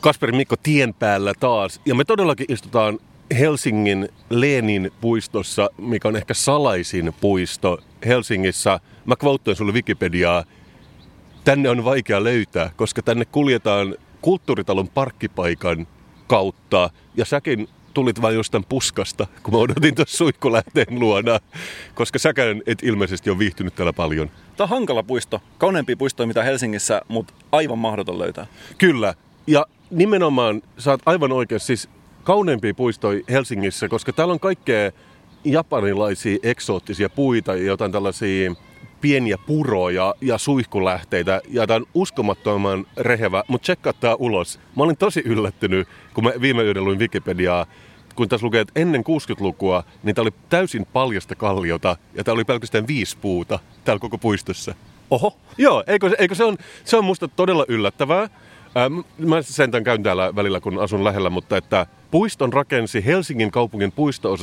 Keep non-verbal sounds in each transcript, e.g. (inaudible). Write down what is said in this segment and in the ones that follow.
Kasperi Mikko tien päällä taas. Ja me todellakin istutaan Helsingin Lenin puistossa, mikä on ehkä salaisin puisto Helsingissä. Mä quoteen sulle Wikipediaa. Tänne on vaikea löytää, koska tänne kuljetaan kulttuuritalon parkkipaikan kautta. Ja säkin tulit vain jostain puskasta, kun mä odotin tuossa suikkulähteen luona, koska säkään et ilmeisesti ole viihtynyt täällä paljon. Tämä on hankala puisto. Kauneempi puisto mitä Helsingissä, mutta aivan mahdoton löytää. Kyllä. Ja nimenomaan sä oot aivan oikeassa. Siis kauneimpia puistoja Helsingissä, koska täällä on kaikkea japanilaisia eksoottisia puita ja jotain tällaisia pieniä puroja ja suihkulähteitä ja tämä on uskomattoman rehevä, mutta tsekkaa tää ulos. Mä olin tosi yllättynyt, kun mä viime yöllä luin Wikipediaa, kun tässä lukee, että ennen 60-lukua, niin tää oli täysin paljasta kalliota ja tää oli pelkästään viisi puuta täällä koko puistossa. Oho. Joo, eikö, eikö se, on, se on musta todella yllättävää. Ähm, mä sentään käyn täällä välillä, kun asun lähellä, mutta että puiston rakensi Helsingin kaupungin puisto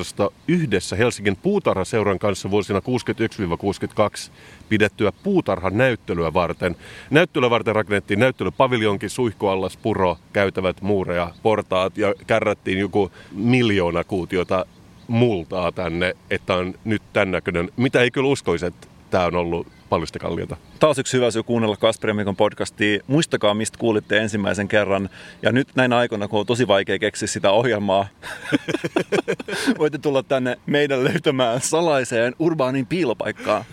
yhdessä Helsingin puutarhaseuran kanssa vuosina 61-62 pidettyä puutarhan näyttelyä varten. Näyttelyä varten rakennettiin näyttelypaviljonkin, suihkuallas, puro, käytävät, muureja, portaat ja kärrättiin joku miljoona kuutiota multaa tänne, että on nyt tämän näköinen. Mitä ei kyllä uskoisi, että tämä on ollut paljon kalliota. Taas yksi hyvä syy kuunnella Kasperin Mikon podcastia. Muistakaa, mistä kuulitte ensimmäisen kerran. Ja nyt näin aikoina, kun on tosi vaikea keksiä sitä ohjelmaa, (laughs) voitte tulla tänne meidän löytämään salaiseen urbaanin piilopaikkaan.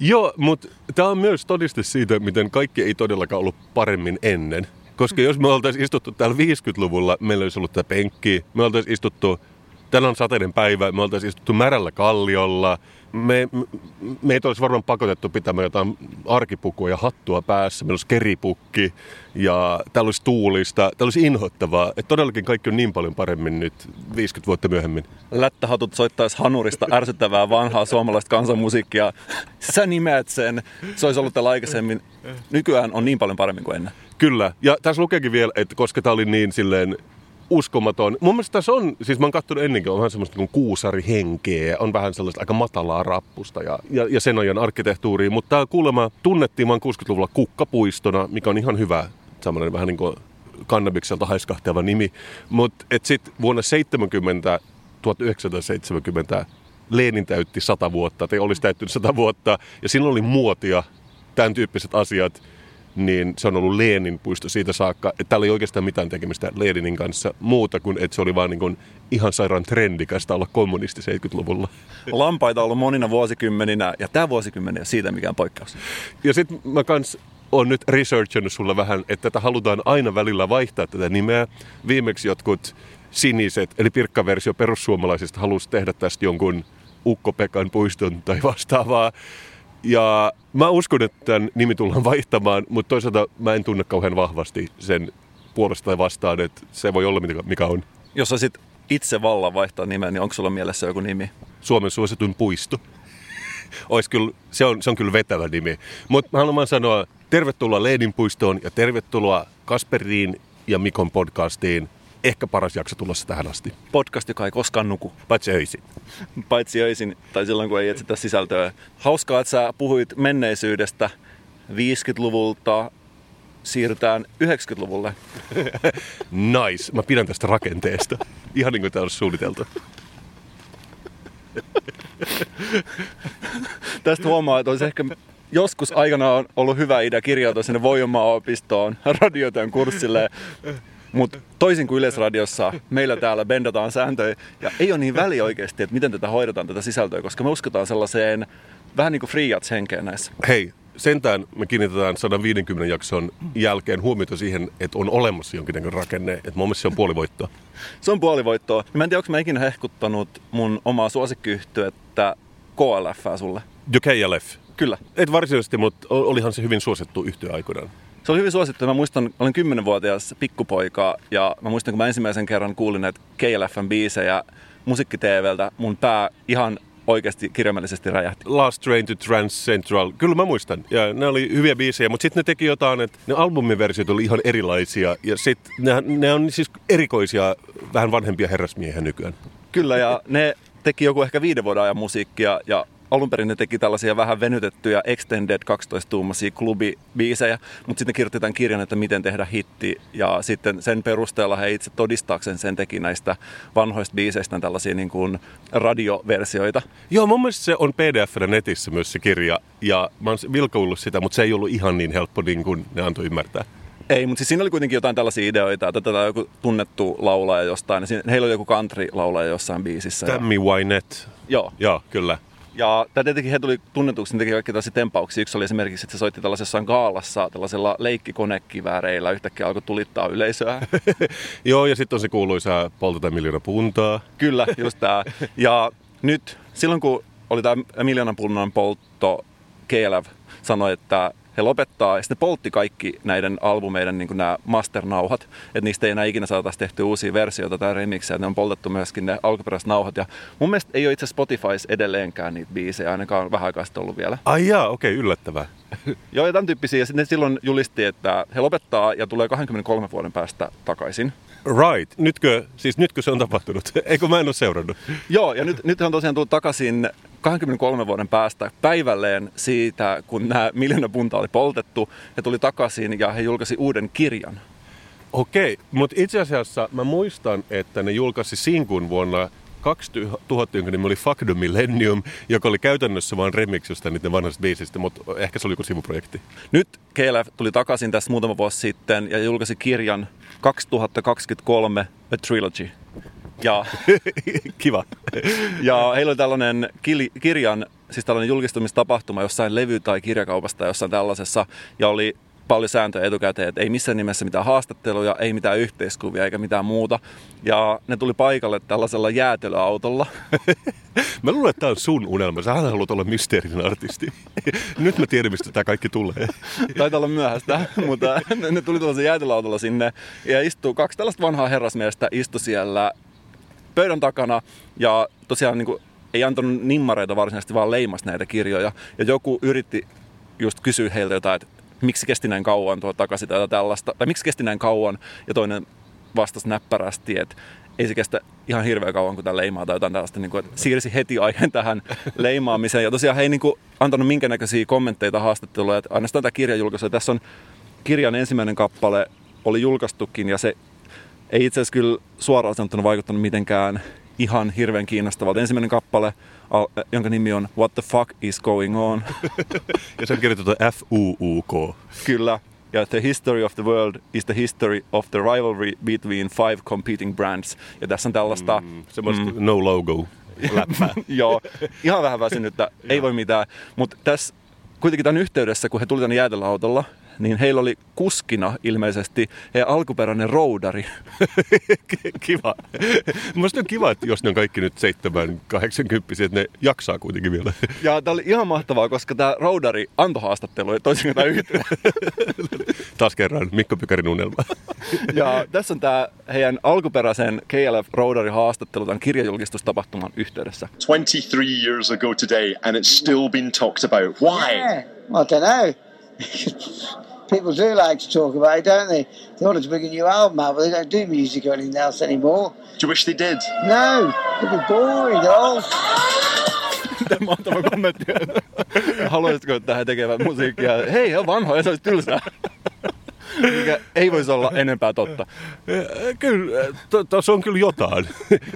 Joo, mutta tämä on myös todiste siitä, miten kaikki ei todellakaan ollut paremmin ennen. Koska jos me oltaisiin istuttu täällä 50-luvulla, meillä olisi ollut tämä penkki, me oltaisiin istuttu, täällä on sateinen päivä, me oltaisiin istuttu märällä kalliolla, me, meitä olisi varmaan pakotettu pitämään jotain arkipukua ja hattua päässä. Meillä olisi keripukki ja täällä olisi tuulista. Täällä olisi inhottavaa. Että todellakin kaikki on niin paljon paremmin nyt 50 vuotta myöhemmin. Lättähatut soittaisi hanurista ärsyttävää vanhaa suomalaista kansanmusiikkia. Sä nimeät sen. Se olisi ollut täällä aikaisemmin. Nykyään on niin paljon paremmin kuin ennen. Kyllä. Ja tässä lukeekin vielä, että koska tämä oli niin silleen uskomaton. Mun mielestä tässä on, siis mä oon katsonut ennenkin, on vähän semmoista kuin kuusarihenkeä, on vähän sellaista aika matalaa rappusta ja, ja, ja sen ajan arkkitehtuuriin, mutta tämä kuulemma tunnettiin vaan 60-luvulla kukkapuistona, mikä on ihan hyvä, semmoinen vähän niin kuin kannabikselta haiskahteva nimi, mutta sitten vuonna 70, 1970 Lenin täytti 100 vuotta, tai olisi täyttynyt 100 vuotta, ja silloin oli muotia, tämän tyyppiset asiat, niin se on ollut Leenin puisto siitä saakka, että täällä ei oikeastaan mitään tekemistä Leninin kanssa muuta kuin, että se oli vaan niin kuin ihan sairaan trendikästä olla kommunisti 70-luvulla. Lampaita on ollut monina vuosikymmeninä ja tämä vuosikymmeni on siitä mikään poikkeus. Ja sitten mä kans on nyt researchannut sulle vähän, että tätä halutaan aina välillä vaihtaa tätä nimeä. Viimeksi jotkut siniset, eli pirkkaversio perussuomalaisista halusi tehdä tästä jonkun Ukko-Pekan puiston tai vastaavaa. Ja mä uskon, että tämän nimi tullaan vaihtamaan, mutta toisaalta mä en tunne kauhean vahvasti sen puolesta tai vastaan, että se voi olla mikä on. Jos sä sit itse vallan vaihtaa nimen, niin onko sulla mielessä joku nimi? Suomen suosituin puisto. Ois kyllä, se, on, se on kyllä vetävä nimi. Mutta mä haluan sanoa tervetuloa Leedin puistoon ja tervetuloa Kasperiin ja Mikon podcastiin ehkä paras jakso tulossa tähän asti. Podcast, joka ei koskaan nuku. Paitsi öisin. Paitsi öisin, tai silloin kun ei etsitä sisältöä. Hauskaa, että sä puhuit menneisyydestä 50-luvulta, siirrytään 90-luvulle. (laughs) nice. Mä pidän tästä rakenteesta. Ihan niin kuin tämä olisi suunniteltu. (laughs) tästä huomaa, että olisi ehkä joskus aikana on ollut hyvä idea kirjautua sinne Voimaa-opistoon (laughs) radiotyön kurssille mutta toisin kuin Yleisradiossa, meillä täällä bendataan sääntöjä ja ei ole niin väli oikeasti, että miten tätä hoidetaan tätä sisältöä, koska me uskotaan sellaiseen vähän niin kuin freejats henkeen näissä. Hei, sentään me kiinnitetään 150 jakson jälkeen huomiota siihen, että on olemassa jonkinlainen rakenne. Että mun mielestä se on puolivoittoa. se on puolivoittoa. Mä en tiedä, onko mä ikinä hehkuttanut mun omaa suosikkiyhtyettä KLF sulle. Jo KLF? Kyllä. Et varsinaisesti, mutta olihan se hyvin suosittu yhtiö aikoinaan. Se oli hyvin suosittu. Mä muistan, olin kymmenenvuotias pikkupoika ja mä muistan, kun mä ensimmäisen kerran kuulin näitä KLFn biisejä musiikki-TVltä, mun pää ihan oikeasti kirjaimellisesti räjähti. Last Train to Trans Central, kyllä mä muistan. Ja ne oli hyviä biisejä, mutta sitten ne teki jotain, että ne albumiversiot oli ihan erilaisia. Ja sitten ne, ne on siis erikoisia, vähän vanhempia herrasmiehiä nykyään. Kyllä, ja ne teki joku ehkä viiden vuoden ajan musiikkia, ja alun perin ne teki tällaisia vähän venytettyjä extended 12-tuumaisia klubibiisejä, mutta sitten kirjoitti tämän kirjan, että miten tehdä hitti, ja sitten sen perusteella he itse todistaakseen sen teki näistä vanhoista biiseistä tällaisia niin kuin radioversioita. Joo, mun mielestä se on pdf netissä myös se kirja, ja mä oon vilkaullut sitä, mutta se ei ollut ihan niin helppo niin kuin ne antoi ymmärtää. Ei, mutta siis siinä oli kuitenkin jotain tällaisia ideoita, että tätä joku tunnettu laulaja jostain. Ja siinä, heillä oli joku country-laulaja jossain biisissä. Tammy Wynette. Joo. Joo, kyllä. Ja tämä tietenkin he tuli tunnetuksi, ne teki kaikki tällaisia tempauksia. Yksi oli esimerkiksi, että se soitti tällaisessa gaalassa tällaisella leikkikonekivääreillä yhtäkkiä alkoi tulittaa yleisöä. (laughs) Joo, ja sitten on se kuuluisa polteta miljoona puntaa. Kyllä, just tämä. Ja nyt, silloin kun oli tämä miljoonan punnan poltto, KLF sanoi, että he lopettaa, ja sitten poltti kaikki näiden albumeiden niin nämä masternauhat, että niistä ei enää ikinä saataisi tehty uusia versioita tai remiksejä, ne on poltettu myöskin ne alkuperäiset nauhat, ja mun mielestä ei ole itse Spotifys edelleenkään niitä biisejä, ainakaan vähän aikaa sitten ollut vielä. Ai jaa, okei, okay, yllättävää. (laughs) Joo, ja tämän tyyppisiä, ja sitten silloin julisti, että he lopettaa ja tulee 23 vuoden päästä takaisin. Right. Nytkö, siis nytkö se on tapahtunut? (laughs) Eikö mä en ole seurannut? Joo, ja nyt, nyt on tosiaan tullut takaisin 23 vuoden päästä päivälleen siitä, kun nämä miljoona punta oli poltettu. He tuli takaisin ja he julkaisi uuden kirjan. Okei, mutta itse asiassa mä muistan, että ne julkaisi sinkun vuonna 2000, jonka nimi oli Fuck the Millennium, joka oli käytännössä vain remix jostain niiden vanhasta biisistä, mutta ehkä se oli joku sivuprojekti. Nyt KLF tuli takaisin tässä muutama vuosi sitten ja julkaisi kirjan 2023 A Trilogy. Ja, (laughs) Kiva. ja heillä oli tällainen kirjan, siis tällainen julkistumistapahtuma jossain levy- tai kirjakaupasta jossain tällaisessa, ja oli paljon sääntöjä etukäteen, että ei missään nimessä mitään haastatteluja, ei mitään yhteiskuvia eikä mitään muuta. Ja ne tuli paikalle tällaisella jäätelöautolla. (laughs) mä luulen, että tämä on sun unelma. Sä haluat olla mysteerinen artisti. (laughs) Nyt mä tiedän, mistä tämä kaikki tulee. Taitaa olla myöhäistä, mutta ne tuli tällaisella jäätelöautolla sinne ja istuu kaksi tällaista vanhaa herrasmiestä istu siellä pöydän takana ja tosiaan niin kuin, ei antanut nimmareita varsinaisesti, vaan leimas näitä kirjoja. Ja joku yritti just kysyä heiltä jotain, että miksi kesti näin kauan tuo takaisin tätä tällaista, tai miksi kesti näin kauan, ja toinen vastasi näppärästi, että ei se kestä ihan hirveän kauan, kun tämä leimaa tai jotain tällaista, niin kuin, että siirsi heti aiheen tähän (laughs) leimaamiseen. Ja tosiaan he ei niin kuin, antanut minkäännäköisiä kommentteita haastatteluja, että ainoastaan tämä kirja julkaisu. Tässä on kirjan ensimmäinen kappale, oli julkaistukin, ja se ei itse asiassa kyllä suoraan sanottuna vaikuttanut mitenkään ihan hirveän kiinnostavalta. Ensimmäinen kappale, jonka nimi on What the fuck is going on? (laughs) ja se on kirjoitettu F-U-U-K. Kyllä. Ja The History of the World is the history of the rivalry between five competing brands. Ja tässä on tällaista... Mm, semmoista mm, no logo läppää. (laughs) Joo, ihan vähän väsynyttä, ei voi mitään. Mutta tässä kuitenkin tämän yhteydessä, kun he tulivat tänne jäätelöautolla, niin heillä oli kuskina ilmeisesti heidän alkuperäinen roudari. (laughs) kiva. Mielestäni on kiva, että jos ne on kaikki nyt 7 80 että ne jaksaa kuitenkin vielä. ja tämä oli ihan mahtavaa, koska tämä roudari antoi haastatteluja toisin kuin (laughs) Taas kerran Mikko Pykärin unelma. ja tässä on tämä heidän alkuperäisen KLF roudari haastattelu tämän kirjajulkistustapahtuman yhteydessä. 23 years ago today and it's still been talked about. Why? Yeah, I don't know. (laughs) people do like to talk about it, don't they? They wanted to bring a new album out, but they don't do music or anything else anymore. Do you wish they did? No, it'd be boring. They're (laughs) old. Mahtava kommentti. (laughs) Haluaisitko, että he tekevät musiikkia? Hei, he on vanhoja, se olisi tylsää. Mikä ei voisi olla enempää totta. Kyllä, tuossa on kyllä jotain.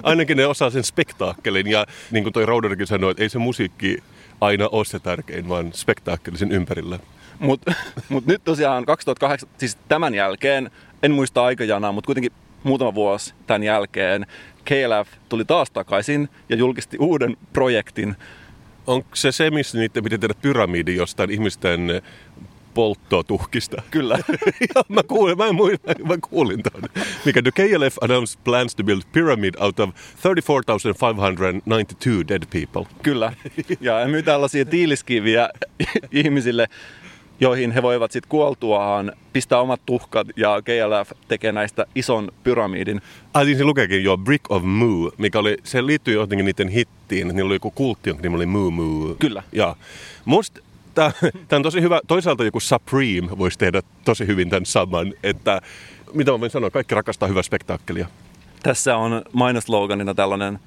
Ainakin ne osaa sen spektaakkelin. Ja niin kuin toi Rouderikin sanoi, että ei se musiikki aina ole se tärkein, vaan spektaakkeli sen ympärillä. Mutta (laughs) mut nyt tosiaan 2008, siis tämän jälkeen, en muista aikajanaa, mutta kuitenkin muutama vuosi tämän jälkeen, KLF tuli taas takaisin ja julkisti uuden projektin. Onko se se, missä niiden piti tehdä pyramidi jostain ihmisten polttotuhkista. (laughs) Kyllä. (laughs) ja mä kuulin, mä, en muista, mä kuulin ton. Mikä the KLF announced plans to build pyramid out of 34,592 dead people. Kyllä. Ja myy tällaisia tiiliskiviä ihmisille, joihin he voivat sitten kuoltuaan pistää omat tuhkat ja KLF tekee näistä ison pyramidin. Ai niin se lukeekin jo Brick of Moo, mikä oli, se liittyy jotenkin niiden hittiin. Niillä oli joku kultti, jonka nimi oli Moo Moo. Kyllä. Ja musta tämä on tosi hyvä. Toisaalta joku Supreme voisi tehdä tosi hyvin tämän saman, että mitä mä voin sanoa, kaikki rakastaa hyvää spektaakkelia. Tässä on mainosloganina tällainen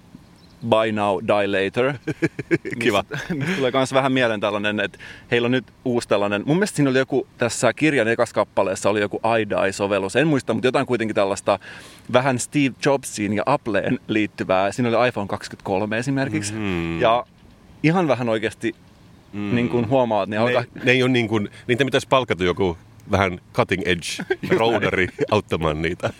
Buy Now, Die Later. (laughs) Kiva. Mistä, mistä tulee myös vähän mieleen tällainen, että heillä on nyt uusi tällainen, mun mielestä siinä oli joku tässä kirjan ekas kappaleessa oli joku iDie-sovellus, en muista, mutta jotain kuitenkin tällaista vähän Steve Jobsiin ja Appleen liittyvää. Siinä oli iPhone 23 esimerkiksi. Mm-hmm. Ja ihan vähän oikeasti mm. niin kuin huomaat, niin alkaa... Ne, ne ei ole niin kuin, niitä pitäisi palkata joku vähän cutting edge (laughs) roaderi auttamaan niitä.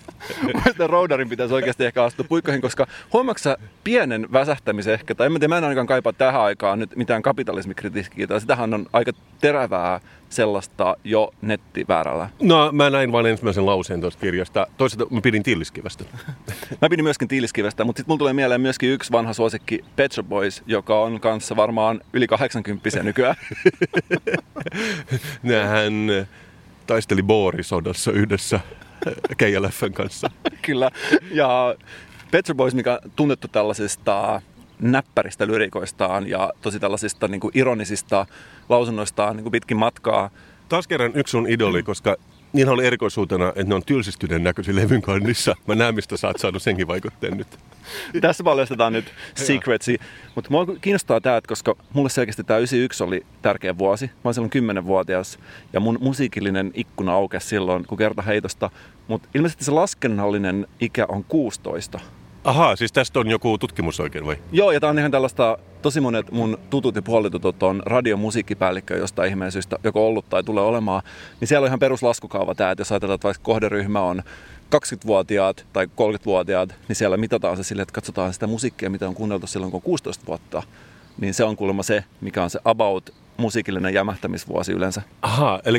Sitä roudarin pitäisi oikeasti ehkä astua puikkoihin, koska huomaatko pienen väsähtämisen ehkä, tai en mä tiedä, mä en ainakaan kaipaa tähän aikaan nyt mitään kapitalismikritiikkiä, tai sitähän on aika terävää sellaista jo nettiväärällä. No mä näin vain ensimmäisen lauseen tuosta kirjasta. Toisaalta mä pidin Tiiliskivestä. (laughs) mä pidin myöskin Tiiliskivestä, mutta sitten mulla tulee mieleen myöskin yksi vanha suosikki Petro Boys, joka on kanssa varmaan yli 80 nykyään. (laughs) Nähän taisteli Boorisodassa yhdessä (laughs) KLFn kanssa. Kyllä. Ja Petro Boys, mikä on tunnettu tällaisista näppäristä lyrikoistaan ja tosi tällaisista niin kuin ironisista lausunnoistaan niin kuin pitkin matkaa. Taas kerran yksi sun idoli, koska niin oli erikoisuutena, että ne on tylsistyneen näköisiä levyn kannissa. Mä näen, mistä sä oot saanut senkin vaikutteen nyt. Tässä paljastetaan nyt secretsi. Mutta mua kiinnostaa tämä, koska mulle selkeästi tämä 91 oli tärkeä vuosi. Mä olin silloin 10-vuotias ja mun musiikillinen ikkuna aukesi silloin, kun kerta heitosta. Mutta ilmeisesti se laskennallinen ikä on 16. Ahaa, siis tästä on joku tutkimus oikein vai? Joo, ja tää on ihan tällaista, tosi monet mun tutut ja puolitutut on radiomusiikkipäällikkö jostain ihmeen syystä joko ollut tai tulee olemaan. Niin siellä on ihan peruslaskukaava tämä, että jos ajatellaan, että vaikka kohderyhmä on 20-vuotiaat tai 30-vuotiaat, niin siellä mitataan se sille, että katsotaan sitä musiikkia, mitä on kuunneltu silloin, kun on 16 vuotta. Niin se on kuulemma se, mikä on se about musiikillinen jämähtämisvuosi yleensä. Aha, eli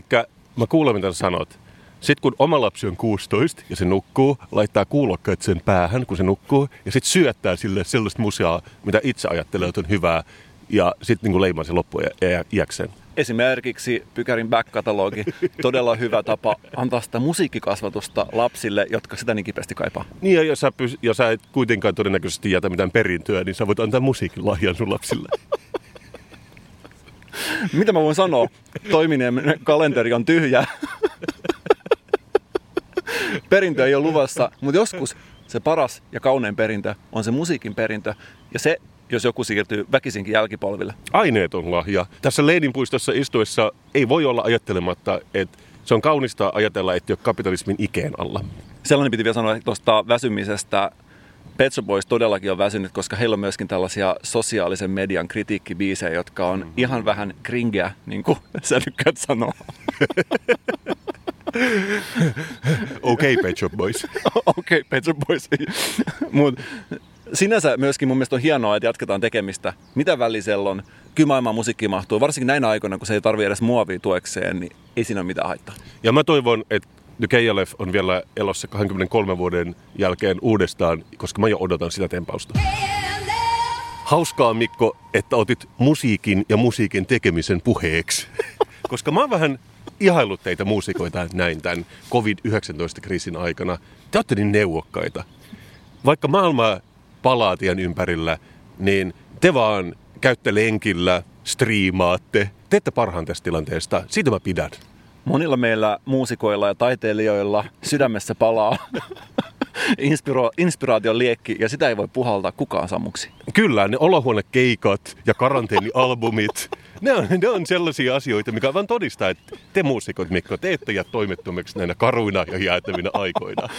mä kuulen, mitä sanot. Sitten kun oma lapsi on 16 ja se nukkuu, laittaa kuulokkaat sen päähän, kun se nukkuu, ja sitten syöttää sille sellaista museaa, mitä itse ajattelee, että on hyvää, ja sitten niin leimaa se loppuun iäkseen. Esimerkiksi Pykärin back-katalogi, todella hyvä tapa antaa sitä musiikkikasvatusta lapsille, jotka sitä niin kipeästi kaipaa. Niin ja jos sä, pys- jos sä et kuitenkaan todennäköisesti jätä mitään perintöä, niin sä voit antaa musiikkilahjan sun lapsille. Mitä mä voin sanoa? Toimineen kalenteri on tyhjä. Perintö ei ole luvassa, mutta joskus se paras ja kaunein perintö on se musiikin perintö. Ja se, jos joku siirtyy väkisinkin jälkipolville. Aineeton lahja. Tässä Leidinpuistossa istuessa ei voi olla ajattelematta, että se on kaunista ajatella, että ei ole kapitalismin ikeen alla. Sellainen piti vielä sanoa tuosta väsymisestä. Petso Boys todellakin on väsynyt, koska heillä on myöskin tällaisia sosiaalisen median kritiikkibiisejä, jotka on mm-hmm. ihan vähän kringeä, niin kuin (laughs) sä tykkäät sanoa. (laughs) Okei, okay, Pet Shop Boys. (laughs) Okei, okay, Pet Shop Boys. Mut sinänsä myöskin mun mielestä on hienoa, että jatketaan tekemistä. Mitä välisellä on? Kyllä maailman musiikki mahtuu. Varsinkin näinä aikoina, kun se ei tarvitse edes muovia tuekseen, niin ei siinä ole mitään haittaa. Ja mä toivon, että The KLF on vielä elossa 23 vuoden jälkeen uudestaan, koska mä jo odotan sitä tempausta. Hauskaa Mikko, että otit musiikin ja musiikin tekemisen puheeksi. (laughs) koska mä oon vähän ihaillut teitä muusikoita näin tämän COVID-19-kriisin aikana. Te olette niin neuvokkaita. Vaikka maailma palaa tien ympärillä, niin te vaan käytte lenkillä, striimaatte, teette parhaan tästä tilanteesta. Siitä mä pidän. Monilla meillä muusikoilla ja taiteilijoilla sydämessä palaa (laughs) inspiro, inspiraation liekki ja sitä ei voi puhaltaa kukaan sammuksi. Kyllä, ne olohuonekeikat ja karanteenialbumit, ne on, ne on sellaisia asioita, mikä vaan todistaa, että te muusikot, Mikko, te ette jää toimettomiksi näinä karuina ja jäätävinä aikoina.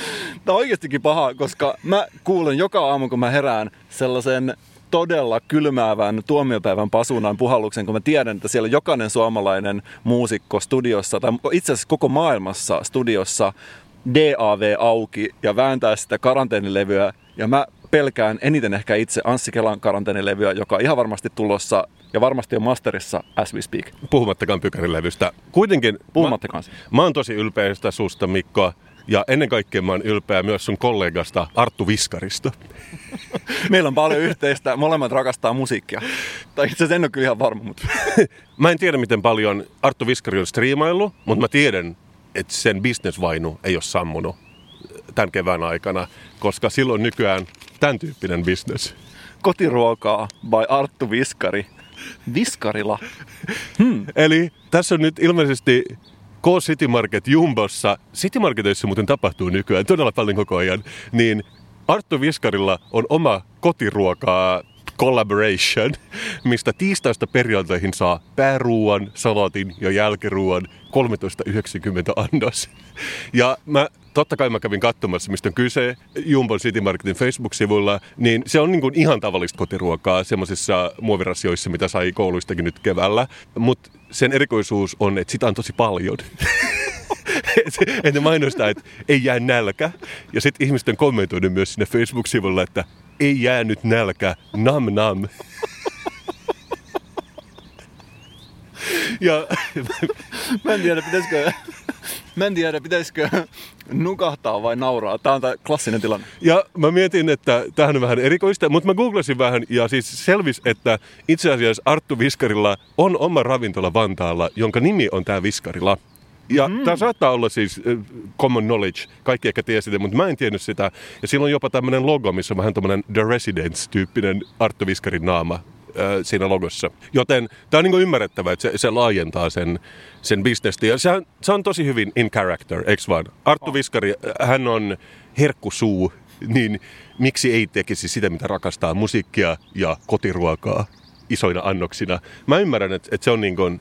Tämä on oikeastikin paha, koska mä kuulen joka aamu, kun mä herään sellaisen todella kylmäävän tuomiopäivän pasunan puhalluksen, kun mä tiedän, että siellä jokainen suomalainen muusikko studiossa, tai itse asiassa koko maailmassa studiossa, DAV auki ja vääntää sitä karanteenilevyä. Ja mä pelkään eniten ehkä itse Anssi Kelan karanteenilevyä, joka on ihan varmasti tulossa ja varmasti on masterissa as we speak. Puhumattakaan pykärilevystä. Kuitenkin... Puhumattakaan mä, mä oon tosi ylpeä susta, Mikko. Ja ennen kaikkea mä oon ylpeä myös sun kollegasta Arttu Viskarista. (laughs) Meillä on paljon yhteistä. Molemmat rakastaa musiikkia. Tai itse asiassa en ole kyllä ihan varma, mutta (laughs) Mä en tiedä, miten paljon Arttu Viskari on striimaillut, mutta mä tiedän, että sen bisnesvainu ei ole sammunut tämän kevään aikana, koska silloin nykyään tämän tyyppinen bisnes. kotiruokaa by Arttu Viskari. Viskarila. Eli tässä on nyt ilmeisesti K City Market Jumbossa, City Marketissa muuten tapahtuu nykyään todella paljon koko ajan, niin Arttu Viskarilla on oma kotiruokaa collaboration, mistä tiistaista perjantaihin saa pääruuan, salatin ja jälkiruuan 13,90 annos. Ja mä, totta kai mä kävin katsomassa, mistä on kyse Jumbo City Marketin Facebook-sivuilla, niin se on niin kuin ihan tavallista kotiruokaa semmoisissa muovirasioissa, mitä sai kouluistakin nyt keväällä. Mutta sen erikoisuus on, että sitä on tosi paljon. (laughs) että ne mainostaa, että ei jää nälkä. Ja sitten ihmiset on kommentoinut myös sinne Facebook-sivulla, että ei jäänyt nälkä, nam nam. Ja (laughs) Mä en tiedä, pitäisikö, mä en tiedä, pitäisikö nukahtaa vai nauraa. Tää on tää klassinen tilanne. Ja mä mietin, että tämähän on vähän erikoista, mutta mä googlasin vähän ja siis selvisi, että itse asiassa Arttu Viskarilla on oma ravintola Vantaalla, jonka nimi on tämä Viskarila. Ja mm. tämä saattaa olla siis common knowledge, kaikki ehkä tiesi sitä, mutta mä en tiennyt sitä. Ja sillä on jopa tämmöinen logo, missä on vähän tämmöinen The Residence-tyyppinen Arttu Viskarin naama siinä logossa. Joten tämä on niin ymmärrettävää, että se, se laajentaa sen, sen bisnestä. Ja se on, se on tosi hyvin in character, eikö vaan? Arttu Viskari, hän on herkkusuu, niin miksi ei tekisi sitä, mitä rakastaa, musiikkia ja kotiruokaa isoina annoksina. Mä ymmärrän, että, että se on niin kuin,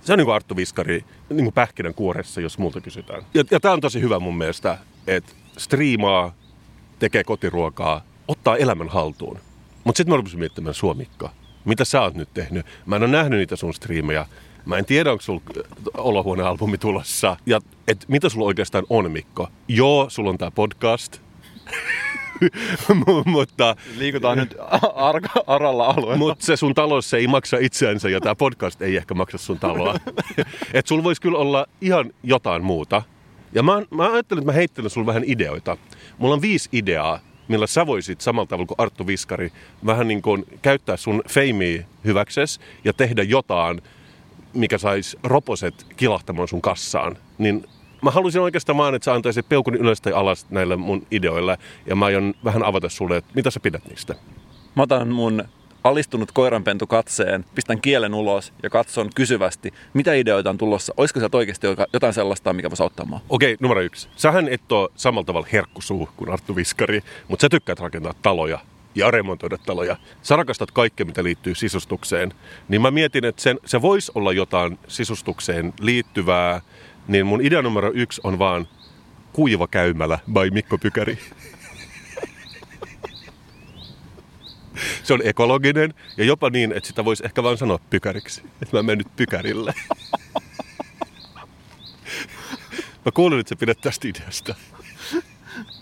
se on niin kuin Arttu Viskari niin kuin pähkinän kuoressa, jos multa kysytään. Ja, ja tämä on tosi hyvä mun mielestä, että striimaa, tekee kotiruokaa, ottaa elämän haltuun. Mutta sitten mä rupesin miettimään Suomikka. Mitä sä oot nyt tehnyt? Mä en ole nähnyt niitä sun striimejä. Mä en tiedä, onko sulla olohuonealbumi tulossa. Ja et, mitä sulla oikeastaan on, Mikko? Joo, sulla on tää podcast. (laughs) Mu- mutta Liikutaan nyt arka, aralla alueella. mutta se sun talous se ei maksa itseänsä ja tämä podcast ei ehkä maksa sun taloa. (laughs) Et sulla voisi kyllä olla ihan jotain muuta. Ja mä, mä ajattelin, että mä heittelen sulle vähän ideoita. Mulla on viisi ideaa, millä sä voisit samalla tavalla kuin Arttu Viskari vähän niin kuin käyttää sun feimiä hyväkses ja tehdä jotain, mikä saisi roposet kilahtamaan sun kassaan. Niin mä haluaisin oikeastaan vaan, että sä antaisit peukun ylös tai alas näille mun ideoille ja mä aion vähän avata sulle, että mitä sä pidät niistä. Mä otan mun alistunut koiranpentu katseen, pistän kielen ulos ja katson kysyvästi, mitä ideoita on tulossa. Olisiko sieltä oikeasti jotain sellaista, mikä voisi auttaa mua? Okei, numero yksi. Sähän et ole samalla tavalla herkkusuu kuin Arttu Viskari, mutta sä tykkäät rakentaa taloja ja remontoida taloja. Sä rakastat kaikkea, mitä liittyy sisustukseen. Niin mä mietin, että sen, se voisi olla jotain sisustukseen liittyvää. Niin mun idea numero yksi on vaan kuiva käymälä by Mikko Pykäri. (laughs) Se on ekologinen ja jopa niin, että sitä voisi ehkä vaan sanoa pykäriksi. Että mä menen nyt pykärille. (laughs) Mä kuulin, että sä pidät tästä ideasta.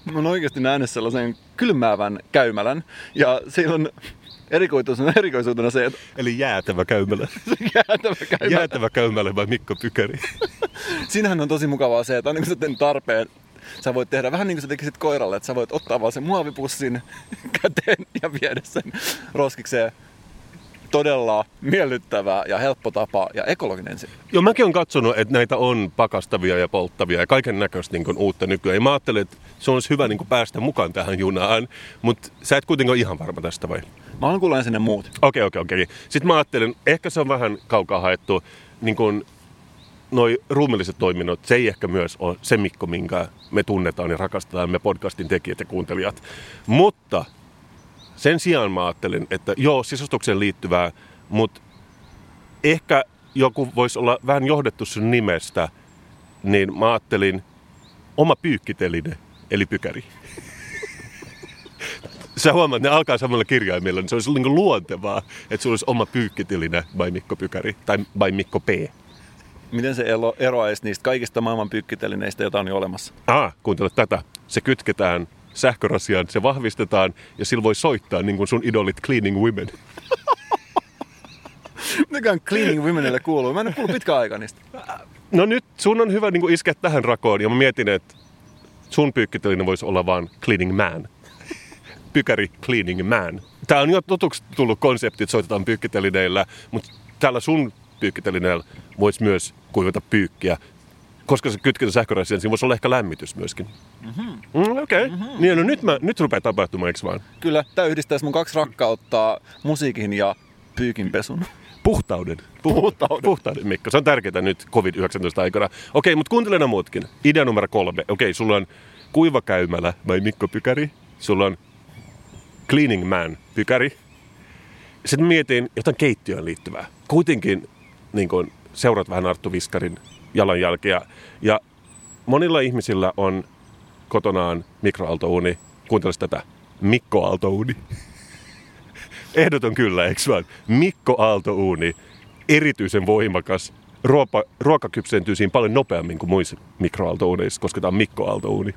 Mä oon oikeasti nähnyt sellaisen kylmäävän käymälän ja siellä on erikoisuutena, erikoisuutena se, että Eli jäätävä käymälä. (laughs) jäätävä käymälä. Jäätävä käymälä vai Mikko Pykäri? Siinähän on tosi mukavaa se, että aina kun sä tarpeen, sä voit tehdä vähän niin kuin sä tekisit koiralle, että sä voit ottaa vaan sen muovipussin (laughs) käteen ja viedä sen roskikseen. Todella miellyttävä ja helppo tapa ja ekologinen se. Joo, mäkin olen katsonut, että näitä on pakastavia ja polttavia ja kaiken näköistä niin uutta nykyään. Ja mä ajattelin, että se olisi hyvä niin kuin päästä mukaan tähän junaan, mutta sä et kuitenkaan ole ihan varma tästä vai? Mä haluan kuulla ensin ne muut. Okei, okei, okei. Sitten mä ajattelin, ehkä se on vähän kaukaa haettu, niin kuin noi ruumilliset toiminnot, se ei ehkä myös ole se Mikko, minkä me tunnetaan ja rakastetaan, me podcastin tekijät ja kuuntelijat. Mutta sen sijaan mä ajattelin, että joo, sisustukseen liittyvää, mutta ehkä joku voisi olla vähän johdettu sun nimestä, niin mä ajattelin oma pyykkiteline, eli pykäri. (laughs) Sä huomaat, ne alkaa samalla kirjaimella, niin se olisi niin luontevaa, että sulla olisi oma pyykkitiline by Mikko Pykäri, tai by Mikko P. Miten se elo- eroaisi niistä kaikista maailman pyykkitelineistä, joita on jo olemassa? Ah, kuuntele tätä. Se kytketään sähkörasiaan, se vahvistetaan ja sillä voi soittaa niin kuin sun idolit Cleaning Women. (laughs) Mikä Cleaning Womenille kuuluu? Mä en ole kuullut pitkään aikaa niistä. No nyt sun on hyvä niin kuin iskeä tähän rakoon ja mä mietin, että sun pyykkitelinen voisi olla vaan cleaning man. (laughs) Pykäri cleaning man. Tämä on jo totuksi tullut konsepti, että soitetaan pyykkitelineillä, mutta tällä sun pyykkitelineellä voisi myös kuivata pyykkiä. Koska se kytketään sähköräsiin, siinä voisi olla ehkä lämmitys myöskin. Mm-hmm. Mm, Okei. Okay. Mm-hmm. Niin, no nyt, mä, nyt rupeaa tapahtumaan, eikö vaan? Kyllä, tämä yhdistäisi mun kaksi rakkautta musiikin ja pyykinpesun. Puhtauden. Puhtauden. Puhtauden, Mikko. Se on tärkeää nyt COVID-19 aikana. Okei, mutta kuuntele muutkin. Idea numero kolme. Okei, sulla on kuivakäymälä vai Mikko Pykäri. Sulla on cleaning man Pykäri. Sitten mietin jotain keittiöön liittyvää. Kuitenkin niin kun, seuraat vähän Arttu Viskarin jalanjälkeä. Ja monilla ihmisillä on kotonaan mikroaaltouuni. Kuuntele tätä. Mikko Aaltouuni. (laughs) Ehdoton kyllä, eikö vaan? Mikko Aaltouuni, erityisen voimakas. Ruopa, ruoka kypsentyy siinä paljon nopeammin kuin muissa mikroaaltouuneissa, koska tämä on Mikko Aaltouuni.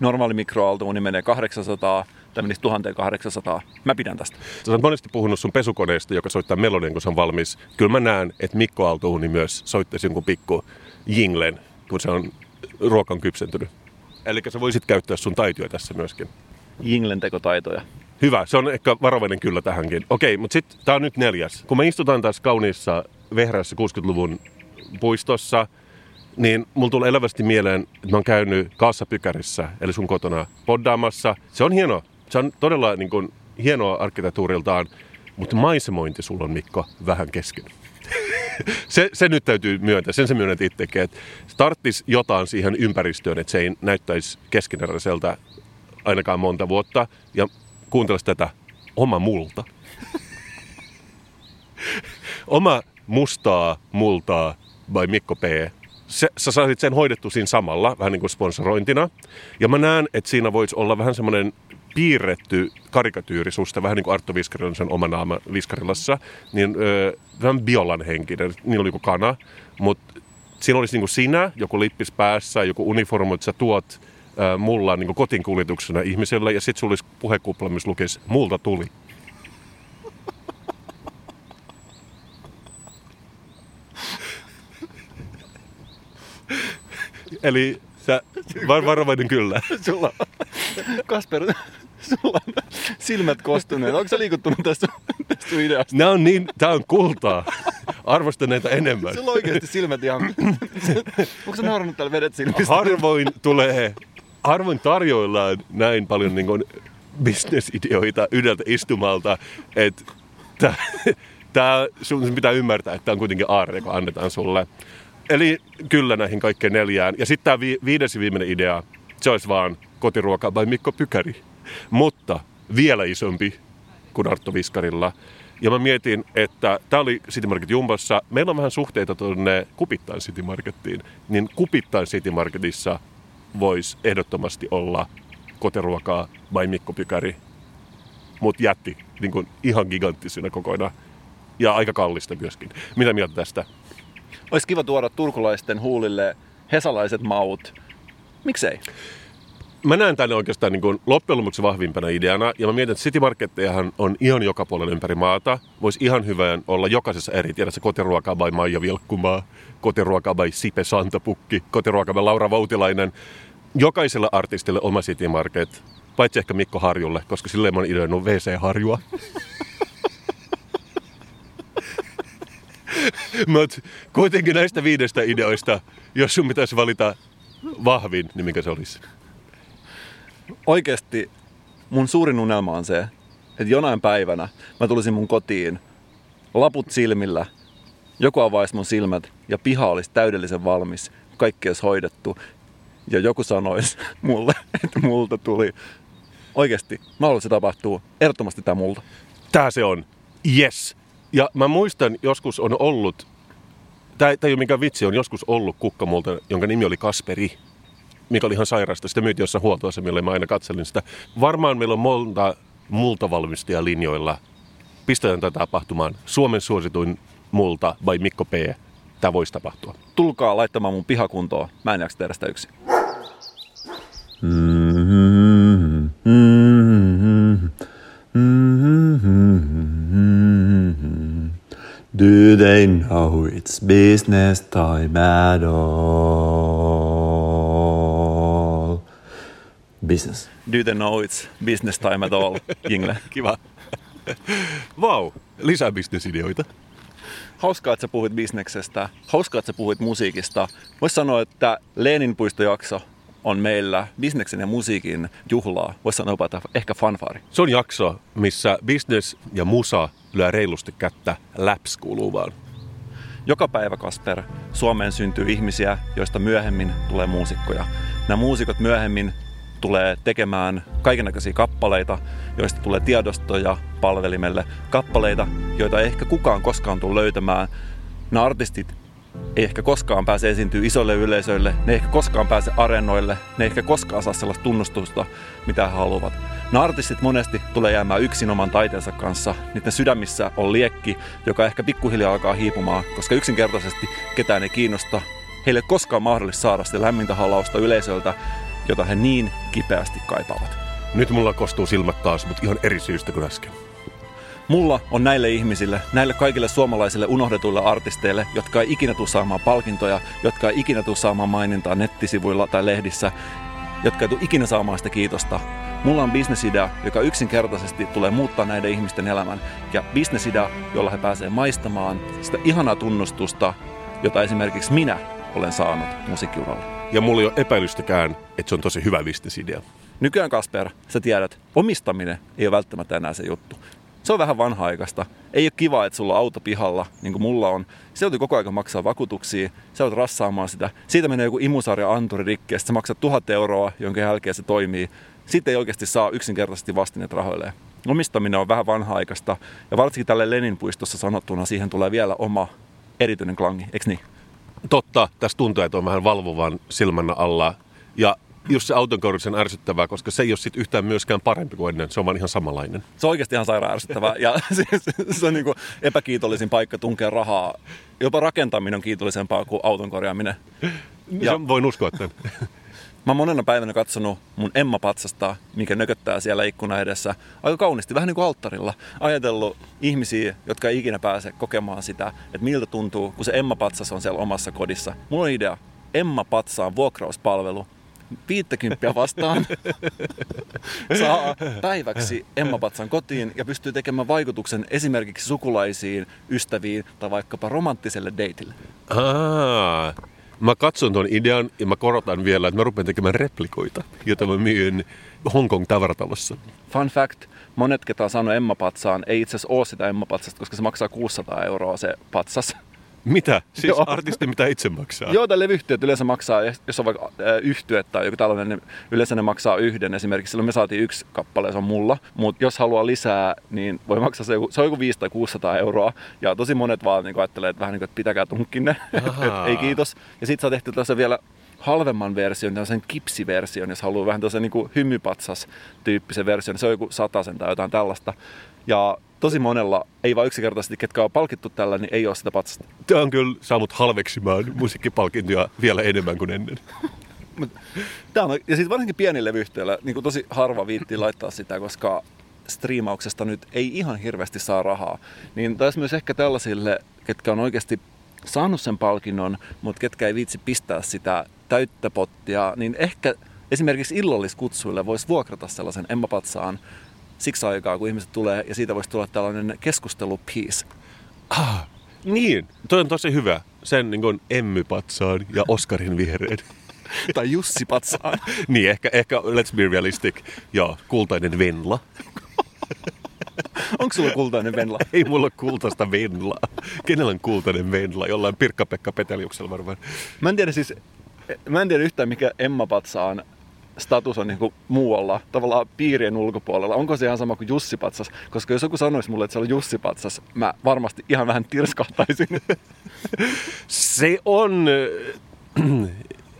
Normaali mikroaaltouuni menee 800, tämä menisi 1800. Mä pidän tästä. Sä oot monesti puhunut sun pesukoneesta, joka soittaa melodian, kun se on valmis. Kyllä mä näen, että Mikko Aaltouuni myös soittaisi jonkun pikku jinglen, kun se on ruokan kypsentynyt. Eli sä voisit käyttää sun taitoja tässä myöskin. Jinglen tekotaitoja. Hyvä, se on ehkä varovainen kyllä tähänkin. Okei, mutta sitten tämä on nyt neljäs. Kun me istutaan tässä kauniissa vehreässä 60-luvun puistossa, niin mulla tulee elävästi mieleen, että mä oon käynyt Kaassapykärissä, eli sun kotona poddaamassa. Se on hieno. Se on todella niin kuin, hienoa arkkitehtuuriltaan, mutta maisemointi sulla on, Mikko, vähän kesken. (laughs) se, se nyt täytyy myöntää, sen se myönnät itsekin, että starttis jotain siihen ympäristöön, että se ei näyttäisi keskeneräiseltä ainakaan monta vuotta. Ja kuunteles tätä, oma multa. (laughs) oma mustaa multaa by Mikko P. Se, sä saisit sen hoidettu siinä samalla, vähän niin kuin sponsorointina. Ja mä näen, että siinä voisi olla vähän semmoinen piirretty karikatyyri susta, vähän niin kuin Artto Viskarilla sen oma naama Viskarilassa, niin öö, vähän biolan henkinen, niin oli joku kana, mutta siinä olisi niin kuin sinä, joku lippis päässä, joku uniformu, että sä tuot öö, mulla niin kotiin kuljetuksena ihmiselle, ja sitten sulla olisi puhekupla, missä lukisi, multa tuli. Eli sä, var, varovainen kyllä. Sulla Kasper, sulla on silmät kostuneet. Onko se liikuttunut tästä, tästä ideasta? Nämä on niin, tää on kultaa. Arvostan näitä enemmän. Sulla on oikeasti silmät ihan... Onko sä naurannut täällä vedet silmistä? Harvoin tulee, harvoin tarjoillaan näin paljon niin kuin bisnesideoita yhdeltä istumalta, että tää, tää, sun pitää ymmärtää, että tämä on kuitenkin aarre, joka annetaan sulle. Eli kyllä näihin kaikkeen neljään. Ja sitten tämä vi- viides ja viimeinen idea, se olisi vaan kotiruoka by Mikko Pykäri. Mutta vielä isompi kuin Artto Viskarilla. Ja mä mietin, että tämä oli City Market Jumbossa. Meillä on vähän suhteita tuonne Kupittain City Markettiin. Niin Kupittain City Marketissa voisi ehdottomasti olla kotiruokaa by Mikko Pykäri. Mutta jätti niin kuin ihan giganttisena kokoina. Ja aika kallista myöskin. Mitä mieltä tästä? Olisi kiva tuoda turkulaisten huulille hesalaiset maut. Miksei? Mä näen tänne oikeastaan niin kuin loppujen lopuksi vahvimpana ideana, ja mä mietin, että City Markettejahan on ihan joka puolella ympäri maata. Voisi ihan hyvä olla jokaisessa eri, tiedä kotiruokaa by Maija Vilkkumaa, kotiruokaa by Sipe Santapukki, kotiruokaa by Laura Voutilainen. Jokaisella artistille oma City Market, paitsi ehkä Mikko Harjulle, koska silleen mä oon ideoinut WC-harjua. (laughs) Mutta kuitenkin näistä viidestä ideoista, jos sun pitäisi valita vahvin, niin mikä se olisi? Oikeasti mun suurin unelma on se, että jonain päivänä mä tulisin mun kotiin laput silmillä, joku avaisi mun silmät ja piha olisi täydellisen valmis, kaikki olisi hoidettu ja joku sanoisi (laughs) mulle, että multa tuli. Oikeasti, mä haluan, että se tapahtuu. Ehdottomasti tämä multa. Tää se on. Yes. Ja mä muistan, joskus on ollut, tämä ei ole mikään vitsi, on joskus ollut kukkamulta, jonka nimi oli Kasperi, mikä oli ihan sairasta. Sitä myytiin jossain huoltoasemilla ja mä aina katselin sitä. Varmaan meillä on monta multavalmistajaa linjoilla. Pistetään tätä tapahtumaan. Suomen suosituin multa by Mikko P. Tämä voisi tapahtua. Tulkaa laittamaan mun pihakuntoon. Mä en jaksa tehdä sitä yksin. Do they know it's business time at all? Business. Do they know it's business time at all, Jingle? (laughs) Kiva. Vau, wow. lisää bisnesideoita. Hauskaa, että sä puhuit bisneksestä. Hauskaa, että sä puhuit musiikista. Voisi sanoa, että Leenin puistojakso on meillä bisneksen ja musiikin juhlaa. Voisi sanoa jopa, että ehkä fanfaari. Se on jakso, missä business ja musa lyö reilusti kättä läps kuuluvaan. Joka päivä, Kasper, Suomeen syntyy ihmisiä, joista myöhemmin tulee muusikkoja. Nämä muusikot myöhemmin tulee tekemään kaikenlaisia kappaleita, joista tulee tiedostoja palvelimelle. Kappaleita, joita ei ehkä kukaan koskaan tule löytämään. Nämä artistit ei ehkä koskaan pääse esiintyä isolle yleisöille, ne ei ehkä koskaan pääse areenoille, ne ei ehkä koskaan saa sellaista tunnustusta, mitä he haluavat. Nämä artistit monesti tulee jäämään yksin oman taiteensa kanssa. Niiden sydämissä on liekki, joka ehkä pikkuhiljaa alkaa hiipumaan, koska yksinkertaisesti ketään ei kiinnosta. Heille ei koskaan mahdollista saada sitä lämmintä halausta yleisöltä, jota he niin kipeästi kaipaavat. Nyt mulla kostuu silmät taas, mutta ihan eri syystä kuin äsken. Mulla on näille ihmisille, näille kaikille suomalaisille unohdetuille artisteille, jotka ei ikinä tule saamaan palkintoja, jotka ei ikinä tule saamaan mainintaa nettisivuilla tai lehdissä, jotka ei tule ikinä saamaan sitä kiitosta. Mulla on bisnesidea, joka yksinkertaisesti tulee muuttaa näiden ihmisten elämän. Ja bisnesidea, jolla he pääsee maistamaan sitä ihanaa tunnustusta, jota esimerkiksi minä olen saanut musiikkiuralla. Ja mulla ei ole epäilystäkään, että se on tosi hyvä bisnesidea. Nykyään Kasper, sä tiedät, omistaminen ei ole välttämättä enää se juttu. Se on vähän vanha-aikaista. Ei ole kiva, että sulla on auto pihalla, niin kuin mulla on. Se joutuu koko ajan maksaa vakuutuksia, sä joudut rassaamaan sitä. Siitä menee joku imusarja anturi rikki, sä maksat tuhat euroa, jonka jälkeen se toimii. Sitten ei oikeasti saa yksinkertaisesti vastineet rahoilleen. Omistaminen on vähän vanha-aikaista, ja varsinkin tälle Lenin puistossa sanottuna siihen tulee vielä oma erityinen klangi, eikö niin? Totta, tässä tuntuu, että on vähän valvovan silmän alla. Ja just se auton on ärsyttävää, koska se ei ole sit yhtään myöskään parempi kuin ennen. Se on vaan ihan samanlainen. Se on oikeasti ihan sairaan ärsyttävää. Ja (laughs) siis, se on niin kuin epäkiitollisin paikka tunkea rahaa. Jopa rakentaminen on kiitollisempaa kuin auton korjaaminen. Ja voin uskoa tämän. (laughs) Mä oon monena päivänä katsonut mun Emma-patsasta, mikä nököttää siellä ikkuna edessä. Aika kauniisti, vähän niin kuin alttarilla. Ajatellut ihmisiä, jotka ei ikinä pääse kokemaan sitä, että miltä tuntuu, kun se Emma-patsas on siellä omassa kodissa. Mulla on idea. Emma-patsaan vuokrauspalvelu. 50 vastaan (laughs) saa päiväksi Emma Patsan kotiin ja pystyy tekemään vaikutuksen esimerkiksi sukulaisiin, ystäviin tai vaikkapa romanttiselle deitille. Aa, mä katson tuon idean ja mä korotan vielä, että mä rupean tekemään replikoita, joita mä myyn Hongkong tavaratalossa. Fun fact, monet, ketä on saanut Emma Patsaan, ei itse asiassa ole sitä Emma Patsasta, koska se maksaa 600 euroa se patsas. Mitä? Siis Joo. artisti mitä itse maksaa? Joo, tai levyyhtiöt yleensä maksaa, jos on vaikka yhtye tai joku tällainen, niin yleensä ne maksaa yhden. Esimerkiksi silloin me saatiin yksi kappale, se on mulla. Mutta jos haluaa lisää, niin voi maksaa se, se on joku 500 tai 600 euroa. Ja tosi monet vaan niin ajattelee, että vähän niin kuin, että pitäkää tunkkinne. (laughs) Ei kiitos. Ja sitten saa tehty tässä vielä halvemman version, tällaisen kipsiversion, jos haluaa vähän tällaisen niin hymypatsas tyyppisen version. Se on joku satasen tai jotain tällaista. Ja tosi monella, ei vaan yksinkertaisesti, ketkä on palkittu tällä, niin ei ole sitä patsasta. Tämä on kyllä saanut halveksimaan musiikkipalkintoja vielä enemmän kuin ennen. (laughs) Tämä on, ja sitten varsinkin pienillä levyyhtiöillä niin kuin tosi harva viittii laittaa sitä, koska striimauksesta nyt ei ihan hirveästi saa rahaa. Niin taisi myös ehkä tällaisille, ketkä on oikeasti saanut sen palkinnon, mutta ketkä ei viitsi pistää sitä täyttä pottia, niin ehkä esimerkiksi illalliskutsuille voisi vuokrata sellaisen Emma Patsaan siksi aikaa, kun ihmiset tulee, ja siitä voisi tulla tällainen keskustelupiece. Ah, niin, toi on tosi hyvä. Sen niin kuin Emmy-patsaan ja Oscarin viereen. (laughs) tai Jussi Patsaan. (laughs) niin, ehkä, ehkä let's be realistic. Joo, kultainen Venla. Onko sulla kultainen Venla? (laughs) Ei mulla ole kultaista Venlaa. Kenellä on kultainen Venla? Jollain Pirkka-Pekka Peteliuksella varmaan. Mä en tiedä siis, mä en tiedä yhtään mikä Emma Patsaan status on niin muualla, tavallaan piirien ulkopuolella. Onko se ihan sama kuin Jussi Patsas? Koska jos joku sanoisi mulle, että se on Jussi Patsas, mä varmasti ihan vähän tirskahtaisin. (laughs) Se on äh, (clears throat)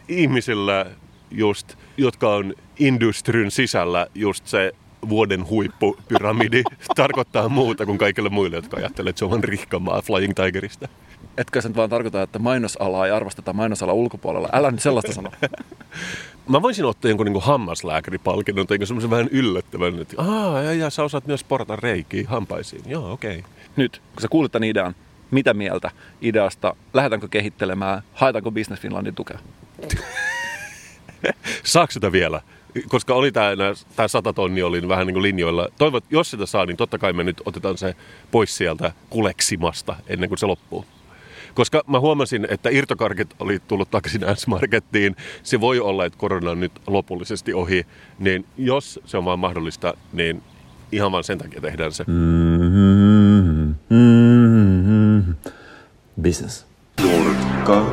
ihmisillä just, jotka on industryn sisällä just se vuoden huippupyramidi (laughs) tarkoittaa muuta kuin kaikille muille, jotka ajattelee, että se on rihkamaa Flying Tigerista. Etkö sä nyt vaan tarkoita, että mainosalaa ei arvosteta mainosala ulkopuolella? Älä nyt sellaista sano. (laughs) Mä voisin ottaa jonkun niin hammaslääkäripalkinnon tai semmoisen vähän yllättävän, että Aa, ja, ja sä osaat myös porata reikiä hampaisiin. Joo, okei. Okay. Nyt, kun sä kuulit tämän idean, mitä mieltä ideasta? Lähdetäänkö kehittelemään? Haetaanko Business Finlandin tukea? (laughs) Saako sitä vielä? koska oli tämä, tämä sata tonni oli vähän niin kuin linjoilla. Toivot, jos sitä saa, niin totta kai me nyt otetaan se pois sieltä kuleksimasta ennen kuin se loppuu. Koska mä huomasin, että irtokarkit oli tullut takaisin S-Markettiin. Se voi olla, että korona on nyt lopullisesti ohi. Niin jos se on vaan mahdollista, niin ihan vaan sen takia tehdään se. Mm-hmm. Mm-hmm. Business. Nurkka,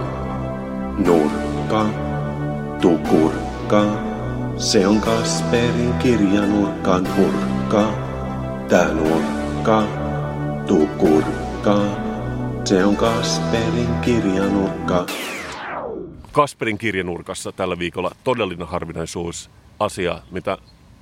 nurkka, tukurkka. Se on Kasperin kirjanurkan hurkka. Tää nurkka, tukurkka. Se on Kasperin kirjanurkka. Kasperin kirjanurkassa tällä viikolla todellinen harvinaisuus. Asia, mitä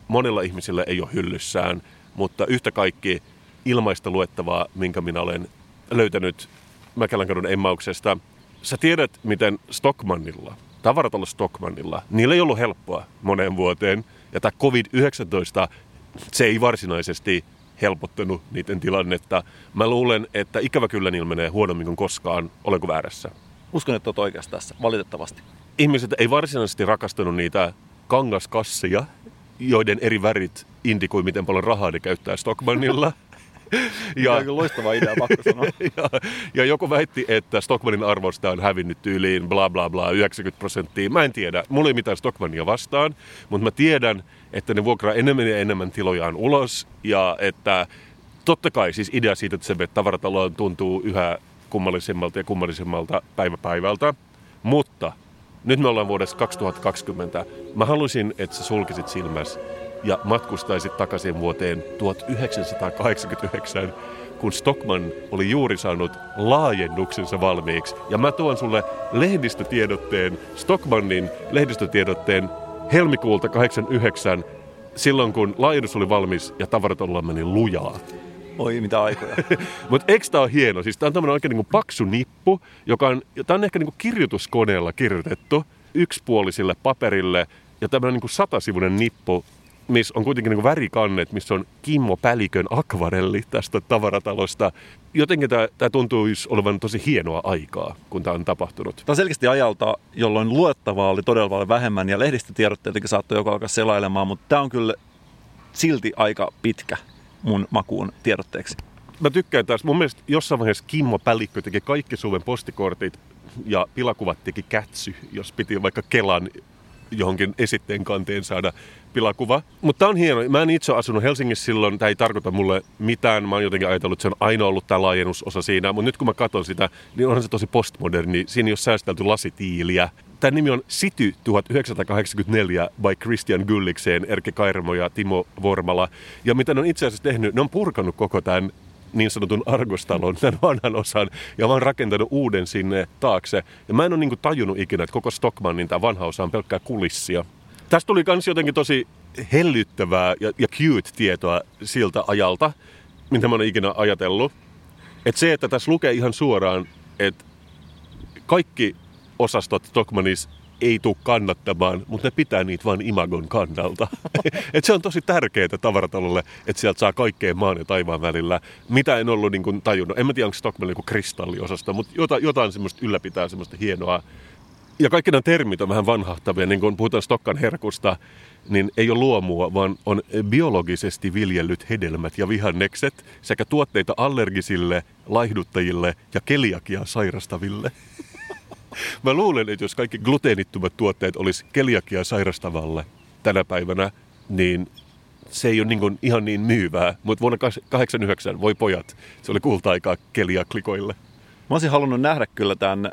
monilla ihmisillä ei ole hyllyssään, mutta yhtä kaikki ilmaista luettavaa, minkä minä olen löytänyt Mäkelänkadun emmauksesta. Sä tiedät, miten Stockmannilla, tavaratalo Stockmannilla, niillä ei ollut helppoa moneen vuoteen. Ja tämä COVID-19, se ei varsinaisesti helpottanut niiden tilannetta. Mä luulen, että ikävä kyllä niillä menee huonommin kuin koskaan. Olenko väärässä? Uskon, että olet oikeassa tässä, valitettavasti. Ihmiset ei varsinaisesti rakastanut niitä kangaskasseja, joiden eri värit indikoi, miten paljon rahaa ne käyttää Stockmannilla. (laughs) Ja, ja loistava idea, pakko sanoa. (laughs) ja, ja joku väitti, että Stockmannin arvosta on hävinnyt tyyliin bla bla bla 90 prosenttia. Mä en tiedä, mulla ei mitään Stockmannia vastaan, mutta mä tiedän, että ne vuokraa enemmän ja enemmän tilojaan ulos ja että totta kai siis idea siitä, että se tavarataloon tuntuu yhä kummallisemmalta ja kummallisemmalta päivä päivältä, mutta nyt me ollaan vuodessa 2020. Mä haluaisin, että sä sulkisit silmäs ja matkustaisit takaisin vuoteen 1989, kun Stockman oli juuri saanut laajennuksensa valmiiksi. Ja mä tuon sulle lehdistötiedotteen, Stockmannin lehdistötiedotteen helmikuulta 89, silloin kun laajennus oli valmis ja tavarat ollaan meni lujaa. Oi, mitä aikoja. (laughs) Mutta eikö tää ole hieno? Siis tää on tämmönen oikein niinku paksu nippu, joka on, tää on ehkä niinku kirjoituskoneella kirjoitettu yksipuolisille paperille ja tämmönen niinku satasivuinen nippu, missä on kuitenkin niinku värikannet, missä on Kimmo Pälikön akvarelli tästä tavaratalosta. Jotenkin tämä tuntuu olevan tosi hienoa aikaa, kun tämä on tapahtunut. Tämä on selkeästi ajalta, jolloin luettavaa oli todella paljon vähemmän ja lehdistötiedot tietenkin saattoi joko alkaa selailemaan, mutta tämä on kyllä silti aika pitkä mun makuun tiedotteeksi. Mä tykkään taas, mun mielestä jossain vaiheessa Kimmo Pälikkö teki kaikki Suomen postikortit ja pilakuvat teki kätsy, jos piti vaikka Kelan johonkin esitteen kanteen saada pilakuva. Mutta on hieno. Mä en itse asunut Helsingissä silloin, tämä ei tarkoita mulle mitään. Mä oon jotenkin ajatellut, että se on aina ollut tämä laajennusosa siinä. Mutta nyt kun mä katson sitä, niin onhan se tosi postmoderni. Siinä ei ole säästelty lasitiiliä. Tämä nimi on City 1984 by Christian Gullikseen, Erke Kairmo ja Timo Vormala. Ja mitä ne on itse asiassa tehnyt, ne on purkanut koko tämän niin sanotun Argostalon, tämän vanhan osan, ja vaan rakentanut uuden sinne taakse. Ja mä en ole niin tajunnut ikinä, että koko Stockmannin tämä vanha osa on pelkkää kulissia. Tästä tuli myös jotenkin tosi hellyttävää ja, ja cute tietoa siltä ajalta, mitä mä oon ikinä ajatellut. Että se, että tässä lukee ihan suoraan, että kaikki osastot Stockmanissa ei tule kannattamaan, mutta ne pitää niitä vain imagon kannalta. (laughs) et se on tosi tärkeää tavaratalolle, että sieltä saa kaikkea maan ja taivaan välillä. Mitä en ollut niin kuin, tajunnut. En mä tiedä, onko Stockman niin kristalliosasta, mutta jotain, jotain semmoista ylläpitää semmoista hienoa. Ja kaikki nämä termit on vähän vanhahtavia, niin kun puhutaan Stokkan herkusta, niin ei ole luomua, vaan on biologisesti viljellyt hedelmät ja vihannekset sekä tuotteita allergisille, laihduttajille ja keliakia sairastaville. Mä luulen, että jos kaikki gluteenittomat tuotteet olisi keliakia sairastavalle tänä päivänä, niin se ei ole niin ihan niin myyvää. Mutta vuonna 89, voi pojat, se oli kulta-aikaa keliaklikoille. Mä olisin halunnut nähdä kyllä tämän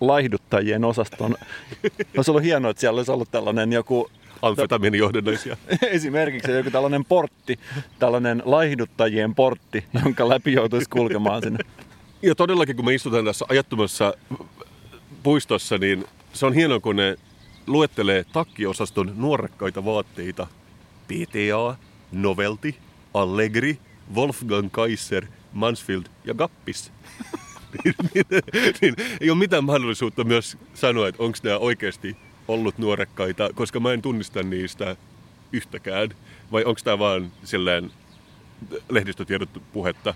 laihduttajien osaston. (laughs) Olisi ollut hienoa, että siellä olisi ollut tällainen joku amfetamiinijohdannaisia. (laughs) Esimerkiksi joku tällainen portti, tällainen laihduttajien portti, jonka läpi joutuisi kulkemaan sinne. Ja todellakin, kun me istutaan tässä ajattomassa puistossa, niin se on hienoa, kun ne luettelee takkiosaston nuorekkaita vaatteita. PTA, Novelty, Allegri, Wolfgang Kaiser, Mansfield ja Gappis. (laughs) niin, niin, niin, ei ole mitään mahdollisuutta myös sanoa, että onko nämä oikeasti ollut nuorekkaita, koska mä en tunnista niistä yhtäkään. Vai onko tämä vaan silleen lehdistötiedot puhetta.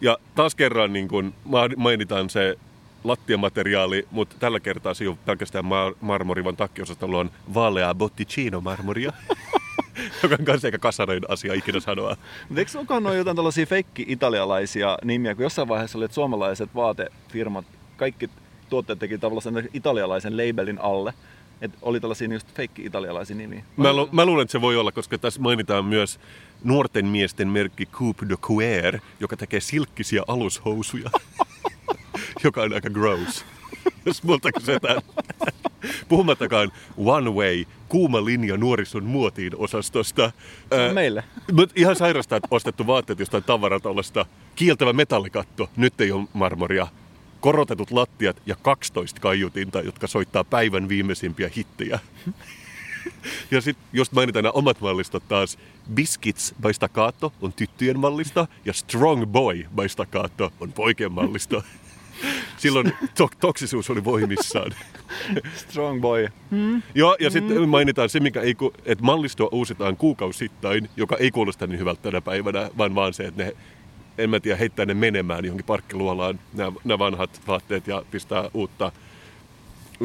Ja taas kerran niin kun mainitaan se lattiamateriaali, mutta tällä kertaa se ei ole pelkästään mar- marmori, vaan takkiosastolla on vaalea botticino-marmoria. (laughs) joka on kanssa eikä kasarein asia ikinä sanoa. Mutta eikö olekaan noin jotain tällaisia feikki-italialaisia nimiä, kun jossain vaiheessa oli, että suomalaiset vaatefirmat, kaikki tuotteet teki tavallaan sen italialaisen labelin alle. Että oli tällaisia just feikki-italialaisia nimiä. Mä, lu- mä luulen, että se voi olla, koska tässä mainitaan myös nuorten miesten merkki Coupe de Cuir, joka tekee silkkisiä alushousuja, (laughs) joka on aika gross, (laughs) jos multa kysytään. Puhumattakaan One Way, kuuma linja nuorison muotiin osastosta. Se on Ää, meille. Mut ihan sairasta, että ostettu vaatteet jostain tavaratalosta. Kiiltävä metallikatto, nyt ei ole marmoria. Korotetut lattiat ja 12 kaiutinta, jotka soittaa päivän viimeisimpiä hittejä. Ja sitten jos mainitaan nämä omat mallistot taas, Biscuits by Staccato on tyttöjen mallisto ja Strong Boy by Staccato on poikien mallisto. Silloin to- toksisuus oli voimissaan. (laughs) Strong boy. Joo, ja sitten mainitaan se, mikä ei, ku- että mallistoa uusitaan kuukausittain, joka ei kuulosta niin hyvältä tänä päivänä, vaan vaan se, että ne, en mä tiedä, heittää ne menemään johonkin parkkiluolaan, nämä, nämä vanhat vaatteet ja pistää uutta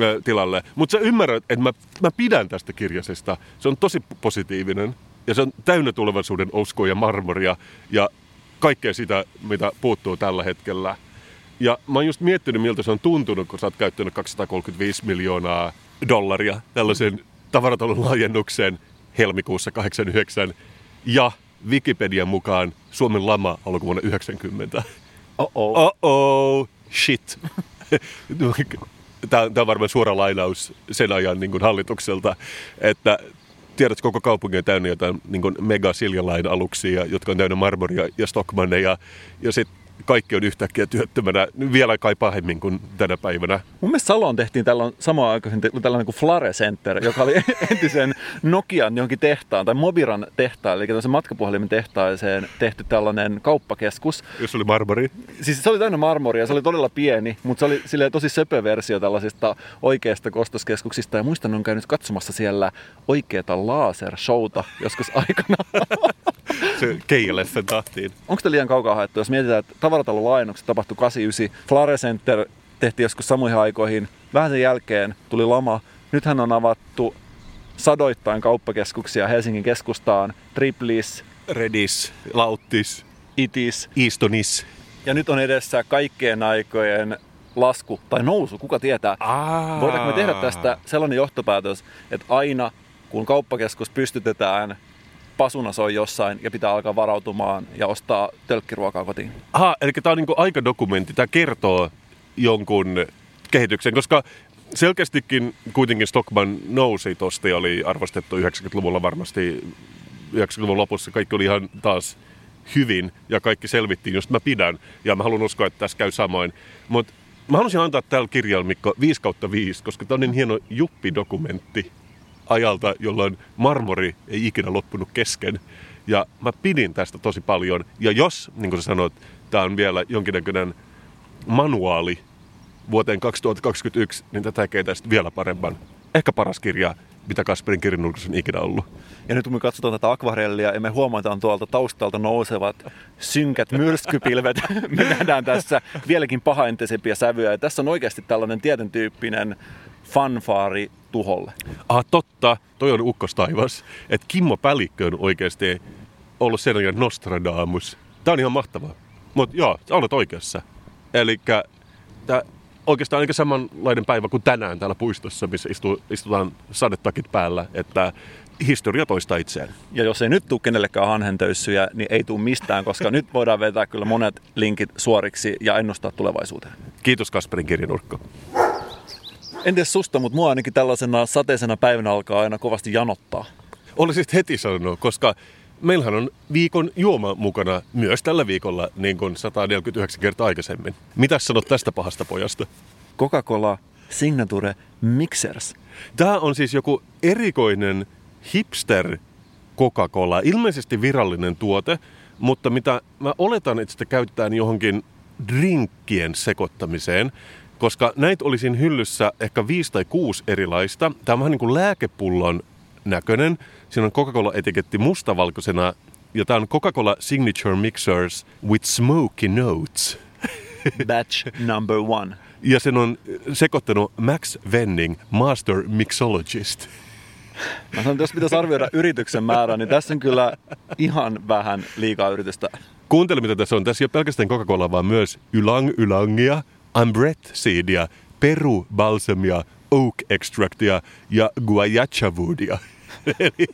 ö, tilalle. Mutta sä ymmärrät, että mä, mä pidän tästä kirjasesta. Se on tosi positiivinen ja se on täynnä tulevaisuuden uskoa ja marmoria ja kaikkea sitä, mitä puuttuu tällä hetkellä. Ja mä oon just miettinyt, miltä se on tuntunut, kun sä oot käyttänyt 235 miljoonaa dollaria tällaisen tavaratalon laajennukseen helmikuussa 89. Ja Wikipedian mukaan Suomen lama alkuvuonna 90. Oh-oh. Oh-oh, shit. Tämä on, varmaan suora lainaus sen ajan niin hallitukselta, että tiedät, koko kaupunki on täynnä jotain niin mega Silja aluksia, jotka on täynnä marmoria ja stockmanneja, ja sitten kaikki on yhtäkkiä työttömänä vielä kai pahemmin kuin tänä päivänä. Mun mielestä Saloon tehtiin tällöin samaan aikaan tällainen kuin Flare Center, joka oli (laughs) entisen Nokian johonkin tehtaan tai Mobiran tehtaan, eli tällaisen matkapuhelimen tehtaaseen tehty tällainen kauppakeskus. Jos oli marmori. Siis se oli täynnä marmoria, se oli todella pieni, mutta se oli silleen tosi söpö versio tällaisista oikeista kostoskeskuksista. Ja muistan, on käynyt katsomassa siellä oikeata lasershowta joskus aikana. (laughs) Se KLFn tahtiin. Onko te liian kaukaa haettu, jos mietitään, että tavaratalon laajennukset tapahtui 89, Flare Center tehtiin joskus samoihin aikoihin, vähän sen jälkeen tuli lama, nythän on avattu sadoittain kauppakeskuksia Helsingin keskustaan, Triplis, Redis, Lauttis, Itis, Eastonis. ja nyt on edessä kaikkien aikojen lasku tai nousu, kuka tietää. Aa. Voidaanko me tehdä tästä sellainen johtopäätös, että aina kun kauppakeskus pystytetään, pasuna soi jossain ja pitää alkaa varautumaan ja ostaa tölkkiruokaa kotiin. Aha, eli tämä on niinku aikadokumentti. Tämä kertoo jonkun kehityksen, koska selkeästikin kuitenkin Stockman nousi tosta ja oli arvostettu 90-luvulla varmasti 90-luvun lopussa. Kaikki oli ihan taas hyvin ja kaikki selvittiin, josta mä pidän. Ja mä haluan uskoa, että tässä käy samoin. Mutta mä haluaisin antaa tällä kirjalla, Mikko, 5 kautta 5, koska tämä on niin hieno juppidokumentti ajalta, jolloin marmori ei ikinä loppunut kesken. Ja mä pidin tästä tosi paljon. Ja jos, niin kuin sä sanoit, tämä on vielä jonkinnäköinen manuaali vuoteen 2021, niin tätä tekee tästä vielä paremman. Ehkä paras kirja, mitä Kasperin kirjanulkaisu on ikinä ollut. Ja nyt kun me katsotaan tätä akvarellia ja me huomataan tuolta taustalta nousevat synkät myrskypilvet, (laughs) me nähdään tässä vieläkin pahaenteisempiä sävyjä. Ja tässä on oikeasti tällainen tietyn tyyppinen fanfaari tuholle. Ah, totta, toi on ukkostaivas. Että Kimmo Pälikkö on oikeasti ollut sen ajan Nostradamus. Tää on ihan mahtavaa. Mutta joo, sä olet oikeassa. Eli tää oikeastaan aika samanlainen päivä kuin tänään täällä puistossa, missä istu, istutaan sadetakit päällä, että historia toistaa itseään. Ja jos ei nyt tule kenellekään hanhentöyssyjä, niin ei tule mistään, koska nyt voidaan vetää kyllä monet linkit suoriksi ja ennustaa tulevaisuuteen. Kiitos Kasperin kirjanurkko. En tiedä susta, mutta mua ainakin tällaisena sateisena päivänä alkaa aina kovasti janottaa. Olisit heti sanonut, koska meillähän on viikon juoma mukana myös tällä viikolla, niin kuin 149 kertaa aikaisemmin. Mitä sanot tästä pahasta pojasta? Coca-Cola Signature Mixers. Tämä on siis joku erikoinen hipster Coca-Cola, ilmeisesti virallinen tuote, mutta mitä mä oletan, että sitä käytetään johonkin drinkkien sekoittamiseen, koska näitä oli siinä hyllyssä ehkä viisi tai kuusi erilaista. Tämä on vähän niin kuin lääkepullon näköinen. Siinä on Coca-Cola-etiketti mustavalkoisena ja tämä on Coca-Cola Signature Mixers with Smoky Notes. (laughs) Batch number one. Ja sen on sekoittanut Max Venning, Master Mixologist. Mä sanon, että jos pitäisi arvioida yrityksen määrää, niin tässä on kyllä ihan vähän liikaa yritystä. Kuuntele, mitä tässä on. Tässä ei ole pelkästään Coca-Cola, vaan myös Ylang Ylangia, Ambrette Seedia, Peru Balsamia, Oak Extractia ja Guayacha Woodia. (laughs) eli,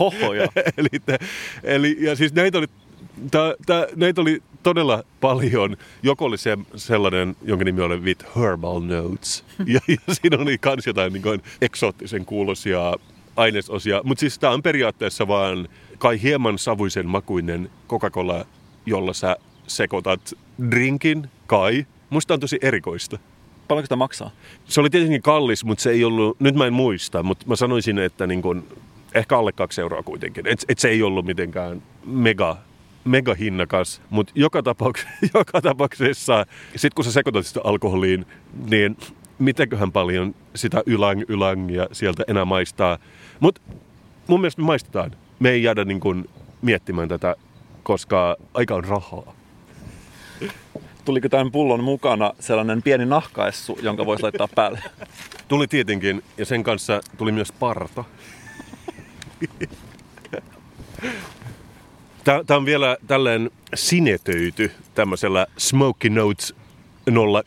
Hohoja. eli, eli, ja siis näitä oli, tää, tää, näitä oli todella paljon. Joko oli se, sellainen, jonka nimi oli With Herbal Notes. (laughs) Ja, ja siinä oli kans jotain niin kuin eksoottisen kuulosia ainesosia. Mutta siis tämä on periaatteessa vaan kai hieman savuisen makuinen Coca-Cola, jolla sä sekoitat drinkin, kai. Musta on tosi erikoista. Paljonko sitä maksaa? Se oli tietenkin kallis, mutta se ei ollut, nyt mä en muista, mutta mä sanoisin, että niin kun, ehkä alle kaksi euroa kuitenkin. Et, et se ei ollut mitenkään mega, mega hinnakas, mutta joka, tapauks, (laughs) joka tapauksessa, sit kun sä sekoitat sitä alkoholiin, niin mitäköhän paljon sitä ylang ylangia sieltä enää maistaa. Mutta mun mielestä me maistetaan. Me ei jäädä niin kun miettimään tätä, koska aika on rahaa. Tuliko tämän pullon mukana sellainen pieni nahkaessu, jonka voisi laittaa päälle? (laughs) Tuli tietenkin, ja sen kanssa tuli myös parta. (laughs) Tämä on vielä tälleen sinetöity tämmöisellä Smoky Notes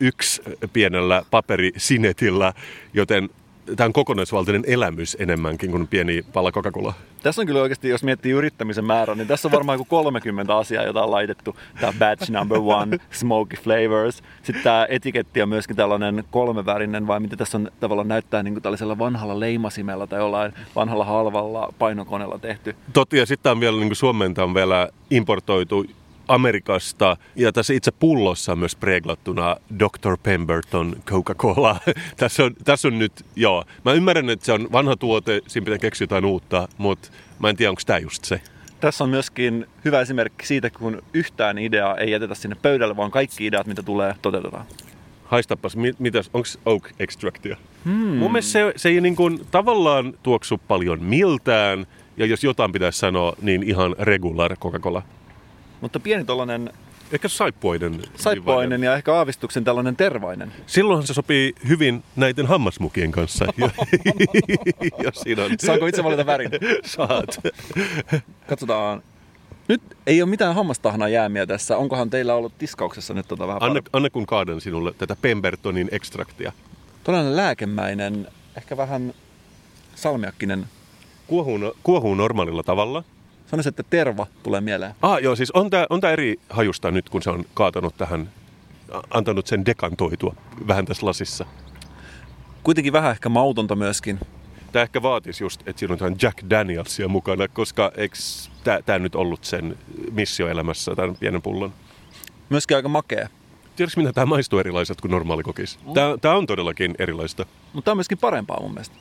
01 pienellä paperisinetillä, joten tämä on kokonaisvaltainen elämys enemmänkin kuin pieni pala Coca-Cola. Tässä on kyllä oikeasti, jos miettii yrittämisen määrä, niin tässä on varmaan joku 30 asiaa, jota on laitettu. Tämä batch number one, smoky flavors. Sitten tämä etiketti on myöskin tällainen kolmevärinen, vai mitä tässä on tavallaan näyttää niin kuin tällaisella vanhalla leimasimella tai jollain vanhalla halvalla painokoneella tehty. Totti, ja sitten on vielä niin kuin Suomeen on vielä importoitu Amerikasta. Ja tässä itse pullossa on myös preglattuna Dr. Pemberton Coca-Cola. (laughs) tässä, on, tässä on nyt, joo. Mä ymmärrän, että se on vanha tuote, siinä pitää keksiä jotain uutta, mutta mä en tiedä, onko tämä just se. Tässä on myöskin hyvä esimerkki siitä, kun yhtään ideaa ei jätetä sinne pöydälle, vaan kaikki ideat, mitä tulee, toteutetaan. Haistapas, mi- mitäs, onko Oak Extractia? Hmm. Mun mielestä se, se ei niin kuin, tavallaan tuoksu paljon miltään, ja jos jotain pitäisi sanoa, niin ihan regular Coca-Cola. Mutta pieni tollanen Ehkä saippuainen. saippuainen ja ehkä aavistuksen tällainen tervainen. Silloinhan se sopii hyvin näiden hammasmukien kanssa. (laughs) jos siinä on. Saanko itse valita värin? (laughs) Saat. Katsotaan. Nyt ei ole mitään hammastahnaa jäämiä tässä. Onkohan teillä ollut tiskauksessa nyt tota vähän Anna, anna kun kaadan sinulle tätä Pembertonin ekstraktia. Todellinen lääkemäinen, ehkä vähän salmiakkinen. Kuohuu, no- kuohuu normaalilla tavalla. Sanoisin, että terva tulee mieleen. Ah, joo, siis on tää, on tää eri hajusta nyt, kun se on kaatanut tähän, antanut sen dekantoitua vähän tässä lasissa. Kuitenkin vähän ehkä mautonta myöskin. Tämä ehkä vaatisi just, että siinä on Jack Danielsia mukana, koska eikö tämä nyt ollut sen missio elämässä, tämän pienen pullon? Myöskin aika makea. Tiedätkö, mitä tämä maistuu erilaiset kuin normaali kokis? Tämä on todellakin erilaista. Mutta tämä on myöskin parempaa mun mielestä.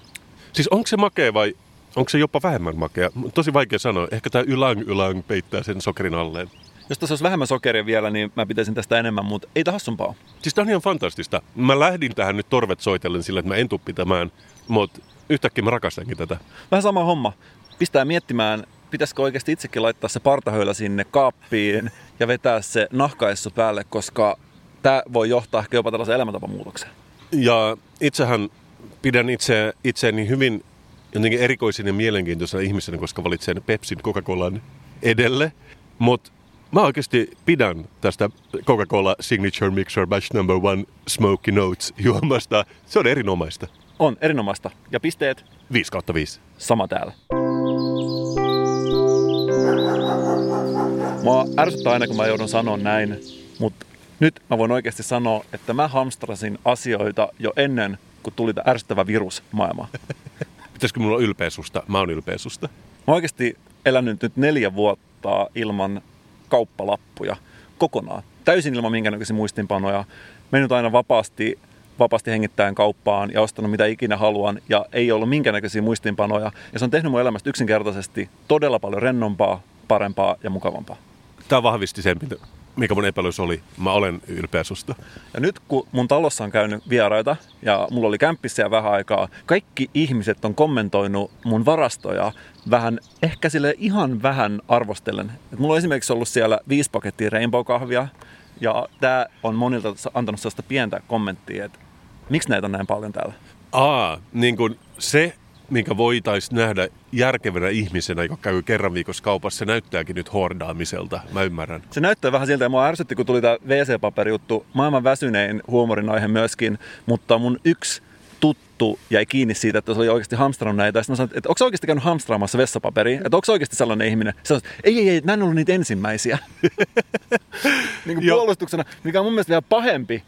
Siis onko se makea vai onko se jopa vähemmän makea? Tosi vaikea sanoa. Ehkä tämä ylang ylang peittää sen sokerin alleen. Jos tässä olisi vähemmän sokeria vielä, niin mä pitäisin tästä enemmän, mutta ei tämä hassumpaa. Siis tämä on ihan fantastista. Mä lähdin tähän nyt torvet soitellen sillä, että mä en tuu pitämään, mutta yhtäkkiä mä rakastankin tätä. Vähän sama homma. Pistää miettimään, pitäisikö oikeasti itsekin laittaa se partahöylä sinne kaappiin ja vetää se nahkaessu päälle, koska tämä voi johtaa ehkä jopa tällaisen elämäntapamuutokseen. Ja itsehän pidän itse, itseäni hyvin jotenkin erikoisen ja mielenkiintoisena ihmisenä, koska valitsen Pepsin Coca-Colan edelle. Mutta mä oikeasti pidän tästä Coca-Cola Signature Mixer Batch Number One Smoky Notes juomasta. Se on erinomaista. On, erinomaista. Ja pisteet 5 kautta 5. sama täällä. Mua ärsyttää aina, kun mä joudun sanoa näin, mutta nyt mä voin oikeasti sanoa, että mä hamstrasin asioita jo ennen, kun tuli tämä ärsyttävä virus maailmaan. Pitäisikö mulla olla ylpeä susta? Mä oon ylpeä susta. Mä oikeasti elänyt nyt neljä vuotta ilman kauppalappuja kokonaan. Täysin ilman minkäännäköisiä muistinpanoja. Mennyt aina vapaasti, vapaasti hengittäen kauppaan ja ostanut mitä ikinä haluan ja ei ollut minkäännäköisiä muistinpanoja. Ja se on tehnyt mun elämästä yksinkertaisesti todella paljon rennompaa, parempaa ja mukavampaa. Tämä vahvisti sen, mikä mun epäilys oli. Mä olen ylpeä susta. Ja nyt kun mun talossa on käynyt vieraita ja mulla oli kämppissä ja vähän aikaa, kaikki ihmiset on kommentoinut mun varastoja vähän, ehkä sille ihan vähän arvostellen. Et mulla on esimerkiksi ollut siellä viisi pakettia Rainbow-kahvia, Ja tämä on monilta antanut sellaista pientä kommenttia, että miksi näitä on näin paljon täällä? Aa, niin kuin se, minkä voitaisiin nähdä järkevänä ihmisenä, joka käy kerran viikossa kaupassa, se näyttääkin nyt hordaamiselta. Mä ymmärrän. Se näyttää vähän siltä, ja mua ärsytti, kun tuli tämä WC-paperijuttu. Maailman väsynein huumorin aihe myöskin, mutta mun yksi tuttu jäi kiinni siitä, että se oli oikeasti hamstrannut näitä. Sitten mä sanoin, että onko oikeasti käynyt hamstraamassa vessapaperia? Että onko oikeasti sellainen ihminen? Että ei, ei, ei, näin on ollut niitä ensimmäisiä. (laughs) niin kuin puolustuksena, mikä on mun mielestä vielä pahempi.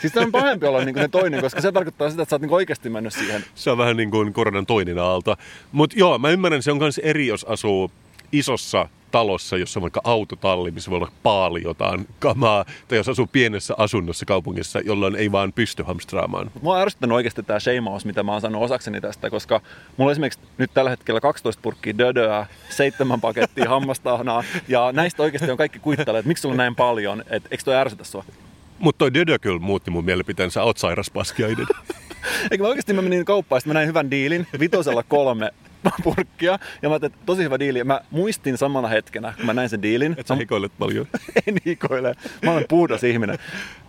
Siis on pahempi olla niin kuin ne toinen, koska se tarkoittaa sitä, että sä oot niin oikeasti mennyt siihen. Se on vähän niin kuin koronan toinen aalto. Mutta joo, mä ymmärrän, se on myös eri, jos asuu isossa talossa, jossa on vaikka autotalli, missä voi olla paali jotain kamaa, tai jos asuu pienessä asunnossa kaupungissa, jolloin ei vaan pysty hamstraamaan. Mua on ärsyttänyt oikeasti tämä sheimaus, mitä mä oon saanut osakseni tästä, koska mulla on esimerkiksi nyt tällä hetkellä 12 purkkia dödöä, seitsemän pakettia hammastahnaa, ja näistä oikeasti on kaikki kuittaleet, että miksi sulla on näin paljon, että eikö toi ärsytä sua? Mutta toi Dödö kyllä muutti mun mielipiteensä, sä oot sairas paskiainen. (laughs) Eikö mä oikeasti mä menin kauppaan, mä näin hyvän diilin, vitosella kolme purkkia, ja mä ajattelin, että tosi hyvä diili. Ja mä muistin samana hetkenä, kun mä näin sen diilin. Et sä hikoilet paljon. (laughs) en hikoile. Mä olen puhdas ihminen.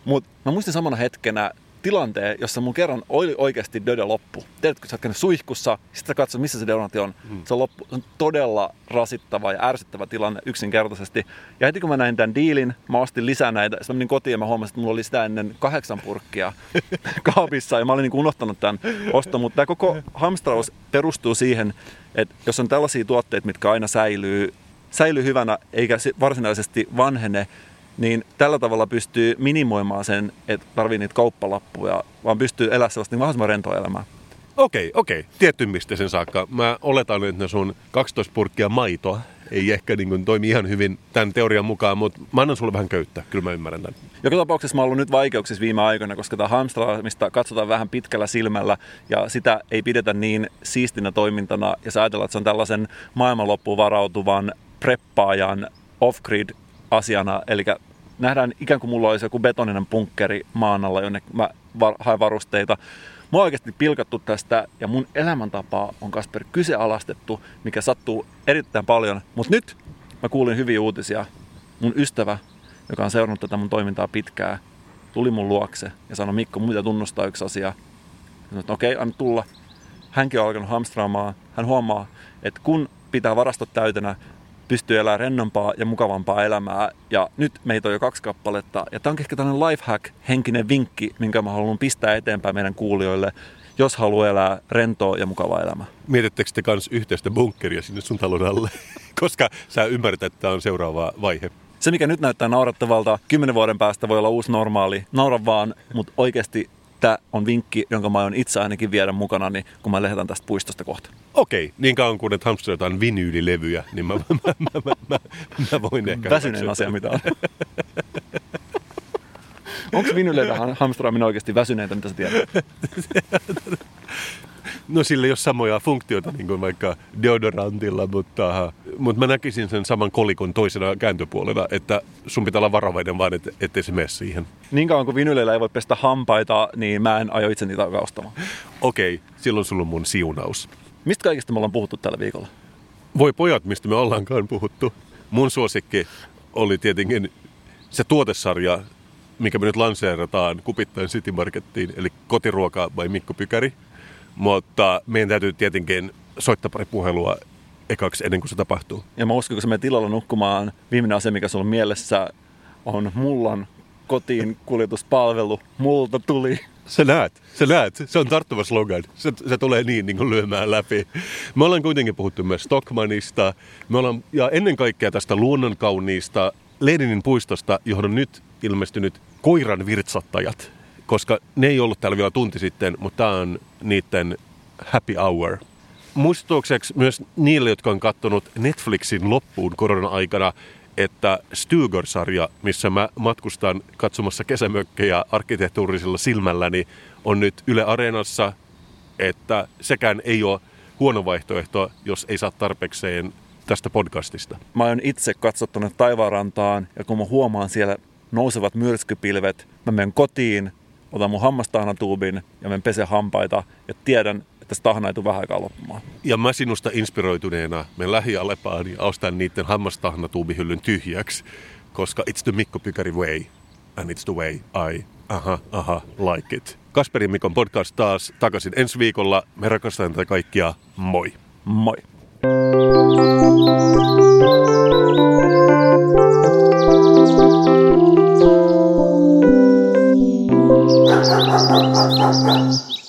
Mutta mä muistin samana hetkenä tilanteen, jossa mun kerran oli oikeasti dödö loppu. Tiedätkö, sä oot käynyt suihkussa, sitten katsot, missä se deodorantsi on. Mm. Se on loppu. Se on todella rasittava ja ärsyttävä tilanne yksinkertaisesti. Ja heti kun mä näin tämän diilin, mä ostin lisää näitä. Sitten mä menin kotiin ja mä huomasin, että mulla oli sitä ennen kahdeksan purkkia (laughs) kaapissa. Ja mä olin niin unohtanut tämän oston. Mutta tämä koko hamstraus perustuu siihen, että jos on tällaisia tuotteita, mitkä aina säilyy, säilyy hyvänä eikä se varsinaisesti vanhene, niin tällä tavalla pystyy minimoimaan sen, että tarvii niitä kauppalappuja, vaan pystyy elämään sellaista niin mahdollisimman rentoa elämää. Okei, okei. Tietty mistä sen saakka. Mä oletan, että ne sun 12 purkkia maitoa ei ehkä niin kuin toimi ihan hyvin tämän teorian mukaan, mutta mä annan sulle vähän köyttä. Kyllä mä ymmärrän tämän. Joka tapauksessa mä oon ollut nyt vaikeuksissa viime aikoina, koska tämä hamstraamista katsotaan vähän pitkällä silmällä ja sitä ei pidetä niin siistinä toimintana ja sä ajatellaan, että se on tällaisen maailmanloppuun varautuvan preppaajan off-grid asiana, eli nähdään ikään kuin mulla olisi joku betoninen punkkeri maan alla, jonne mä haen varusteita. Mä oon oikeasti pilkattu tästä ja mun elämäntapaa on Kasper kyseenalaistettu, mikä sattuu erittäin paljon. Mutta nyt mä kuulin hyviä uutisia. Mun ystävä, joka on seurannut tätä mun toimintaa pitkään, tuli mun luokse ja sanoi, Mikko, mun pitää tunnustaa yksi asia. Sanoin, että okei, anna tulla. Hänkin on alkanut hamstraamaan. Hän huomaa, että kun pitää varastot täytenä, pystyy elämään rennompaa ja mukavampaa elämää. Ja nyt meitä on jo kaksi kappaletta. Ja tämä on ehkä tällainen lifehack, henkinen vinkki, minkä mä haluan pistää eteenpäin meidän kuulijoille, jos haluaa elää rentoa ja mukavaa elämää. Mietittekö te kans yhteistä bunkkeria sinne sun talon alle? (laughs) Koska sä ymmärrät, että tämä on seuraava vaihe. Se, mikä nyt näyttää naurattavalta, kymmenen vuoden päästä voi olla uusi normaali. Naura vaan, mutta oikeasti tämä on vinkki, jonka mä aion itse ainakin viedä mukana, niin kun mä lähdetään tästä puistosta kohta. Okei, niin kauan kuin et hamstrataan vinyylilevyjä, niin mä, mä, mä, mä, mä, mä, mä voin ehkä... Väsyneen asia, mitä on. Onko vinyleitä hamstraaminen oikeasti väsyneintä, mitä sä tiedät? (laughs) No sillä ei ole samoja funktioita niin kuin vaikka deodorantilla, mutta, mutta mä näkisin sen saman kolikon toisena kääntöpuolena, että sun pitää olla varovainen vaan, et, ettei se mene siihen. Niin kauan kuin vinyleillä ei voi pestä hampaita, niin mä en aio itse niitä ostamaan. Okei, silloin sulla on mun siunaus. Mistä kaikesta me ollaan puhuttu tällä viikolla? Voi pojat, mistä me ollaankaan puhuttu. Mun suosikki oli tietenkin se tuotesarja, mikä me nyt lanseerataan Kupittain City Markettiin, eli kotiruoka vai Mikko Pykäri. Mutta meidän täytyy tietenkin soittaa pari puhelua ekaksi ennen kuin se tapahtuu. Ja mä uskon, kun sä menet tilalla nukkumaan, viimeinen asia, mikä sulla on mielessä, on mullan kotiin kuljetuspalvelu. Multa tuli. Sä näet, sä näet. Se on tarttuva slogan. Se, se tulee niin, niin kuin lyömään läpi. Me ollaan kuitenkin puhuttu myös Stockmanista. Me ollaan, ja ennen kaikkea tästä luonnonkauniista Leninin puistosta, johon on nyt ilmestynyt koiran virtsattajat. Koska ne ei ollut täällä vielä tunti sitten, mutta tämä on niiden happy hour. Muistutukseksi myös niille, jotka on katsonut Netflixin loppuun korona-aikana, että Stugor-sarja, missä mä matkustan katsomassa kesämökkejä arkkitehtuurisella silmälläni, on nyt Yle Areenassa, että sekään ei ole huono vaihtoehto, jos ei saa tarpeekseen tästä podcastista. Mä oon itse katsottu tuonne taivaanrantaan ja kun mä huomaan siellä nousevat myrskypilvet, mä menen kotiin, otan mun hammastahnatuubin ja menen pese hampaita ja tiedän, että tahna ei tule vähän aikaa loppumaan. Ja mä sinusta inspiroituneena menen lähialepaan ja ostan niiden hammastahnatuubihyllyn tyhjäksi, koska it's the Mikko Pykäri way and it's the way I aha, aha, like it. Kasperin Mikon podcast taas takaisin ensi viikolla. Me rakastamme tätä kaikkia. Moi. Moi. Thank you. フフフフ。